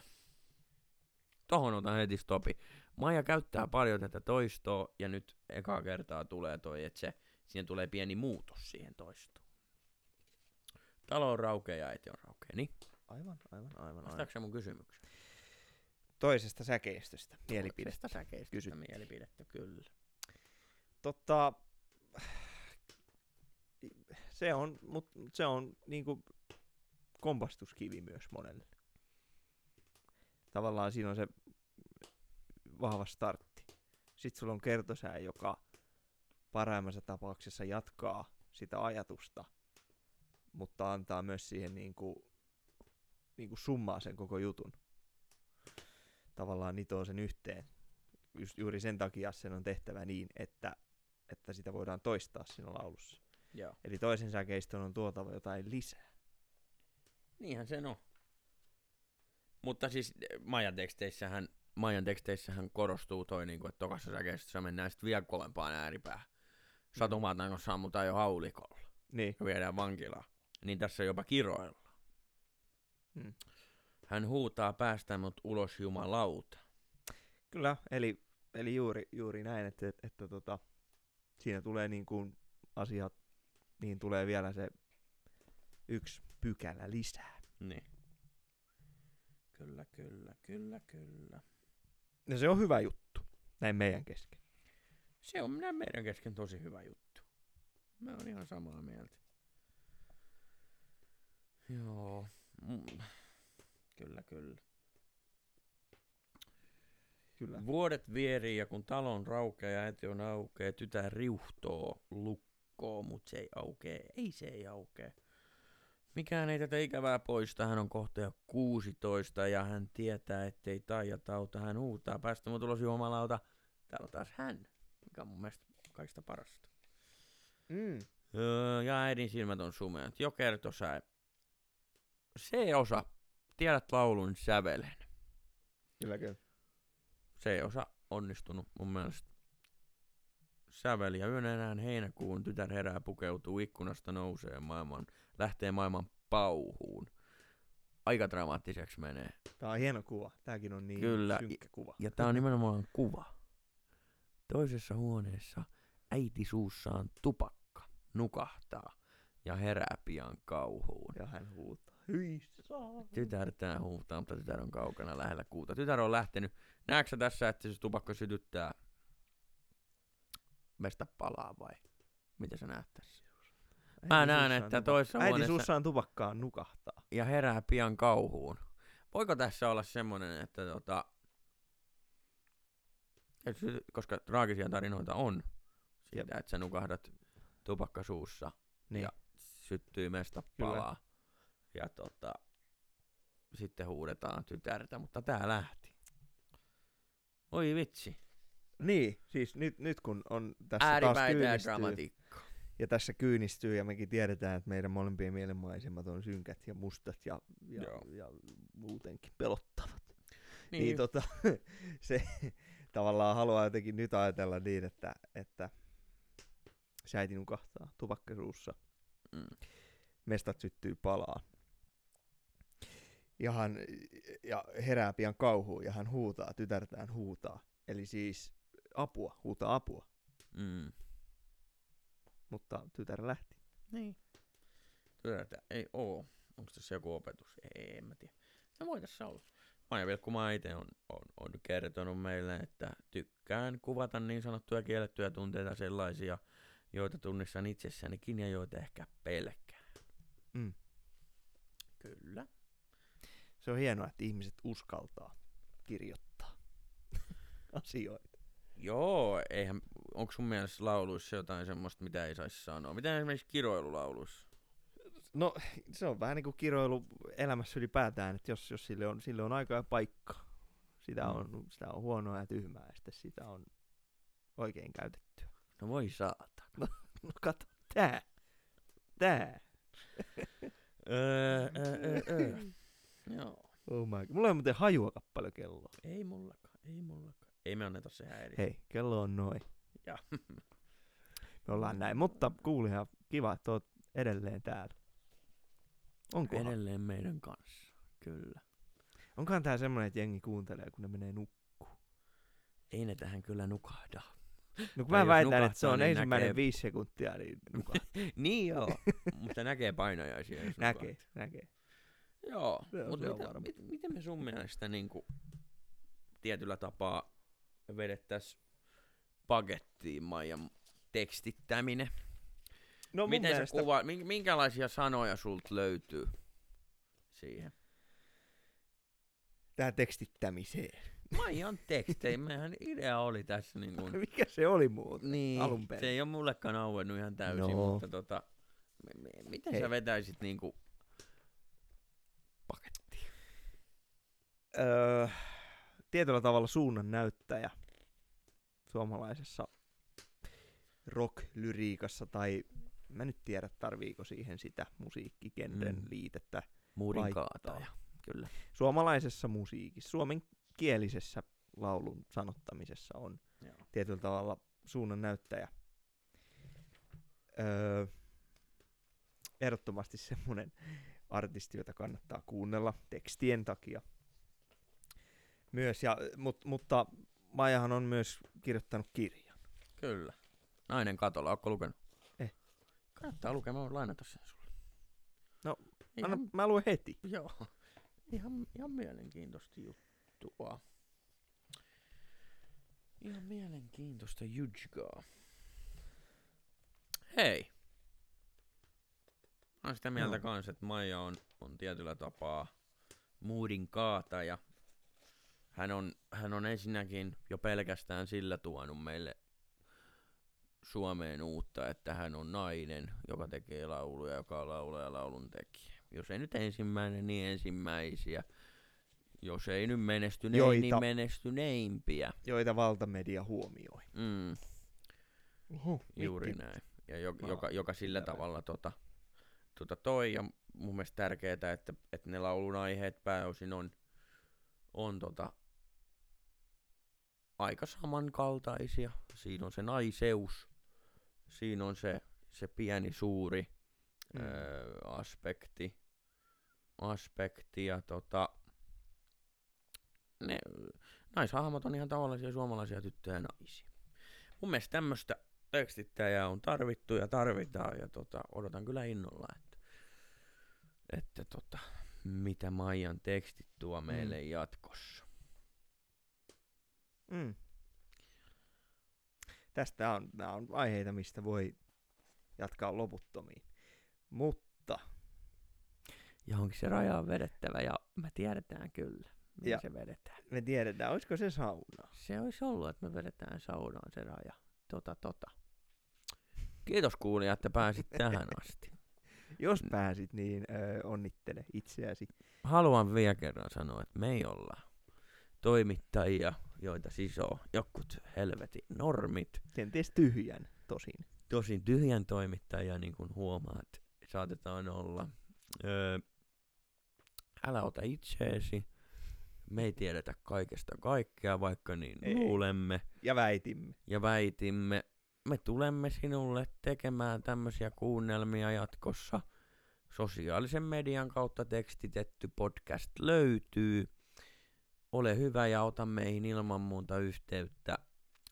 Tohon otan heti stopi. Maija käyttää paljon tätä toistoa ja nyt ekaa kertaa tulee toi, että se, siihen tulee pieni muutos siihen toistoon. Talo on raukea ja äiti on raukea, niin? Aivan, aivan, aivan. Vastaako se mun kysymykseen? Toisesta säkeistöstä, mielipide. Toisesta säkeistä Kysy. mielipidettä, kyllä. Totta, se on, mut se on niinku kompastuskivi myös monelle. Tavallaan siinä on se vahva startti. Sitten sulla on kertosää, joka parhaimmassa tapauksessa jatkaa sitä ajatusta, mutta antaa myös siihen niinku, niinku summaa sen koko jutun. Tavallaan nitoo sen yhteen. Just juuri sen takia sen on tehtävä niin, että, että sitä voidaan toistaa siinä laulussa. Joo. Eli toisen säkeistön on tuotava jotain lisää. Niinhän se on. Mutta siis eh, Maijan teksteissähän, Maijan teksteissähän korostuu toi, niinku, että tokassa säkeistössä mennään sitten vielä kovempaan ääripäähän. Satumatanko sammutaan jo haulikolla Niin. ja viedään vankilaan. Niin tässä jopa kiroilla. Mm. Hän huutaa päästä mut ulos jumalauta. Kyllä, eli, eli juuri, juuri näin, että, että, että tota, siinä tulee niin kuin asiat, niin tulee vielä se yksi pykälä lisää. Niin. Kyllä, kyllä, kyllä, kyllä. Ja se on hyvä juttu, näin meidän kesken. Se on näin meidän kesken tosi hyvä juttu. Mä oon ihan samaa mieltä. Joo. Mm. Kyllä, kyllä. Kyllä. Vuodet vierii ja kun talo on raukea ja äiti on aukea, tytär riuhtoo lukkoo, mut se ei aukee. Ei se ei aukee. Mikään ei tätä ikävää poista, hän on kohta jo 16 ja hän tietää, ettei taija tauta. Hän huutaa päästä mut ulos jumalauta. Täällä on taas hän, mikä on mun mielestä kaikista parasta. Mm. Öö, ja äidin silmät on sumeat. Jo kerto sä. C-osa. Tiedät laulun sävelen. Kyllä, kyllä. C-osa onnistunut mun mielestä. Säveli ja yön enää heinäkuun tytär herää pukeutuu ikkunasta nousee maailman, lähtee maailman pauhuun. Aika dramaattiseksi menee. Tää on hieno kuva. Tääkin on niin Kyllä. synkkä kuva. Ja tää on nimenomaan kuva. Toisessa huoneessa äiti suussaan tupakka nukahtaa ja herää pian kauhuun. Ja hän huutaa. Hyi. Tytär tää huutaa, mutta tytär on kaukana lähellä kuuta. Tytär on lähtenyt. Näetkö sä tässä, että se tupakka sytyttää vestä palaa vai? Mitä sä näet tässä? Mä Äiti näen, että toisessa Äiti huoneessa- suussaan tupakkaan nukahtaa. Ja herää pian kauhuun. Voiko tässä olla semmonen, että tota... Et koska traagisia tarinoita on siitä, että sä nukahdat tupakka suussa Niin. Ja syttyy mesta Kyllä. palaa. Ja tota, sitten huudetaan tytärtä, mutta tää lähti. Oi vitsi. Niin, siis nyt, nyt kun on tässä taas ja kyynistyy, dramatiikka. ja tässä kyynistyy ja mekin tiedetään, että meidän molempien mielenmaisemat on synkät ja mustat ja, ja, Joo. ja muutenkin pelottavat. Niin, Niin, tota, se tavallaan haluaa jotenkin nyt ajatella niin, että, että se äiti nukahtaa tupakkasuussa, mm, mestat syttyy palaa. Ja, hän, ja herää pian kauhuun ja hän huutaa, tytärtään huutaa. Eli siis apua, huutaa apua, mm. mutta tytär lähti. Niin. Tytärtä ei oo. Onko tässä joku opetus? Ei, en mä tiedä. No voi tässä olla. Maija Vilkkumaa itse on, on, on kertonut meille, että tykkään kuvata niin sanottuja kiellettyjä tunteita sellaisia, joita tunnistan itsessänikin ja joita ehkä pelkään. Mm. Kyllä. Se on hienoa, että ihmiset uskaltaa kirjoittaa asioita. Joo, eihän, onko sun mielestä lauluissa jotain semmoista, mitä ei saisi sanoa? Miten esimerkiksi kiroilulauluissa? No se on vähän niin kuin kiroilu elämässä ylipäätään, että jos, jos sille, on, sille on aika ja paikka, sitä Mm. on, sitä on huonoa ja tyhmää ja sitten sitä on oikein käytettyä. No voi saata. No kato, tää, tää. öö, öö, öö, öö. Joo. Oh my God. Mulla ei muuten hajuakaan paljon kelloa. Ei mullakaan, ei mullakaan. Ei me anneta se häiriä. Hei, kello on noin. Ja. Me ollaan näin, mutta kuulihan, kiva, että oot edelleen täällä. Onko? Edelleen meidän kanssa, kyllä. Onkohan tää semmonen, että jengi kuuntelee, kun ne menee nukkuun? Ei ne tähän kyllä nukahda. No kun mä väitän, että se on niin ensimmäinen näkee- viisi sekuntia, niin niin joo, mutta näkee painajaisia. jos näkee, näkee. Joo, mutta mitä, mit, miten me sun mielestä niinku, tietyllä tapaa vedettäis pakettiin Maijan tekstittäminen? No mun miten mielestä, se kuva, mink- minkälaisia sanoja sulta löytyy siihen? tää tekstittämiseen. Maijan tekstejä, meidän idea oli tässä niin kuin, Mikä se oli muuten? niin, alun perin? se ei ole mullekaan auennut ihan täysin, No. mutta tota, miten Hei. sä vetäisit niinku pakettiin? Öö, tietyllä tavalla suunnan näyttäjä suomalaisessa rock-lyriikassa, tai mä nyt tiedä tarviiko siihen sitä musiikkigenren Mm. liitettä. Muurin kaataja, kyllä. Suomalaisessa musiikissa, suomenkielisessä laulun sanottamisessa on Joo. tietyllä tavalla suunnan näyttäjä. Öö, ehdottomasti semmoinen artisti, jota kannattaa kuunnella tekstien takia. Myös, ja, mut, mutta Maijahan on myös kirjoittanut kirjan. Kyllä. Nainen katolla, ootko lukenut? Eh. Kannattaa lukea, mä voin lainata sen sulle. No, ihan, Anna, mä luen heti. joo. Ihan, ihan mielenkiintoista juttua. Ihan mielenkiintoista jutkaa. Hei. Mä oon sitä mieltä Joo. kans, että Maija on, on tietyllä tapaa muudin kaataja. Hän on, hän on ensinnäkin jo pelkästään sillä tuonut meille Suomeen uutta, että hän on nainen, joka tekee lauluja, joka on laulaja ja laulun tekijä. Jos ei nyt ensimmäinen, niin ensimmäisiä. Jos ei nyt menestynein, Joita- niin menestyneimpiä. Joita valtamedia huomioi. Mm, Oho, juuri mikki. näin. ja jo, joka, joka sillä selvä. tavalla tota, tota toi. Ja mun mielestä tärkeää, että, että ne laulun aiheet pääosin on, on tota, aika samankaltaisia. Siinä on se naiseus, siinä on se, se pieni suuri Mm. öö, aspekti, aspekti ja tota, ne naishahmot on ihan tavallisia suomalaisia tyttöjä ja naisia. Mun mielestä tämmöistä tekstittäjää on tarvittu ja tarvitaan ja tota, odotan kyllä innolla, että, että tota, mitä Maijan tekstit tuo meille Mm. jatkossa. Mm. Tästä on, nämä on aiheita, mistä voi jatkaa loputtomiin. Mutta Johonkin se raja on vedettävä ja me tiedetään kyllä, mihin Ja- se vedetään. me tiedetään, olisiko se sauna. Se olisi ollut, että me vedetään saunaan se raja. Tota, tota. Kiitos kuulija, että pääsit tähän asti. Jos pääsit, niin ö, onnittele itseäsi. Haluan vielä kerran sanoa, että me ei olla toimittajia, joita sisoo jokut helvetin normit. Kenties tyhjän, tosin. Tosin tyhjän toimittajia, niin kuin huomaat, saatetaan olla. Öö, älä ota itseesi. Me ei tiedetä kaikesta kaikkea, vaikka niin Ei. luulemme. Ja väitimme. ja väitimme, me tulemme sinulle tekemään tämmöisiä kuunnelmia jatkossa. Sosiaalisen median kautta tekstitetty podcast löytyy. Ole hyvä ja ota meihin ilman muuta yhteyttä.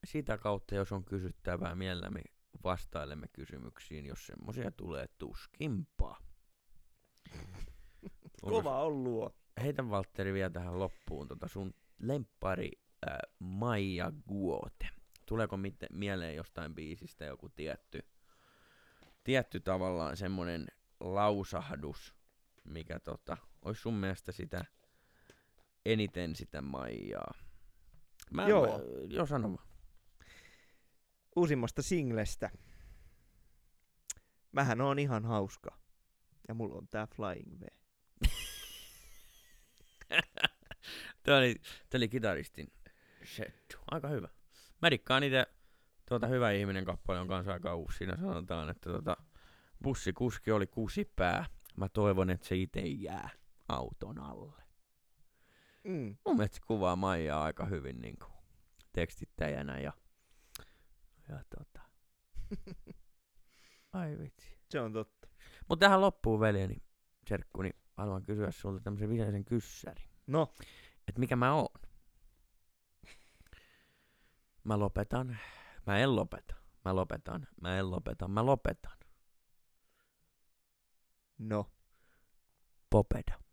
Sitä kautta, jos on kysyttävää, mielellämme vastailemme kysymyksiin, jos semmoisia tulee tuskinpa. Onko Kova on luo. Heitä Valtteri vielä tähän loppuun tota sun lemppari äh, Maija Guote. Tuleeko mite, mieleen jostain biisistä joku tietty, tietty tavallaan semmonen lausahdus, mikä tota, olisi sun mielestä sitä eniten sitä Maijaa? Mä, Joo. Mä, joo, sano vaan. Uusimmasta singlestä. Mähän on ihan hauska. Ja mulla on tää Flying V. Tämä oli, tää oli kitaristin settu. Aika hyvä. Mä dikkaan itse tuota Hyvä ihminen kappale on kanssa aika uusi. Siinä sanotaan, että tota, bussikuski oli kusipää. Mä toivon, että se itse jää auton alle. Mm. Mun mielestä se kuvaa Maijaa aika hyvin niin kuin, tekstittäjänä ja, ja tota. Ai vitsi. Se on totta. Mutta tähän loppuun veljeni, Serkkuni, haluan kysyä sulta tämmöisen viseisen kyssärin. No, että mikä mä oon. Mä lopetan. Mä en lopeta. Mä lopetan. Mä en lopeta. Mä lopetan. no. Popeda.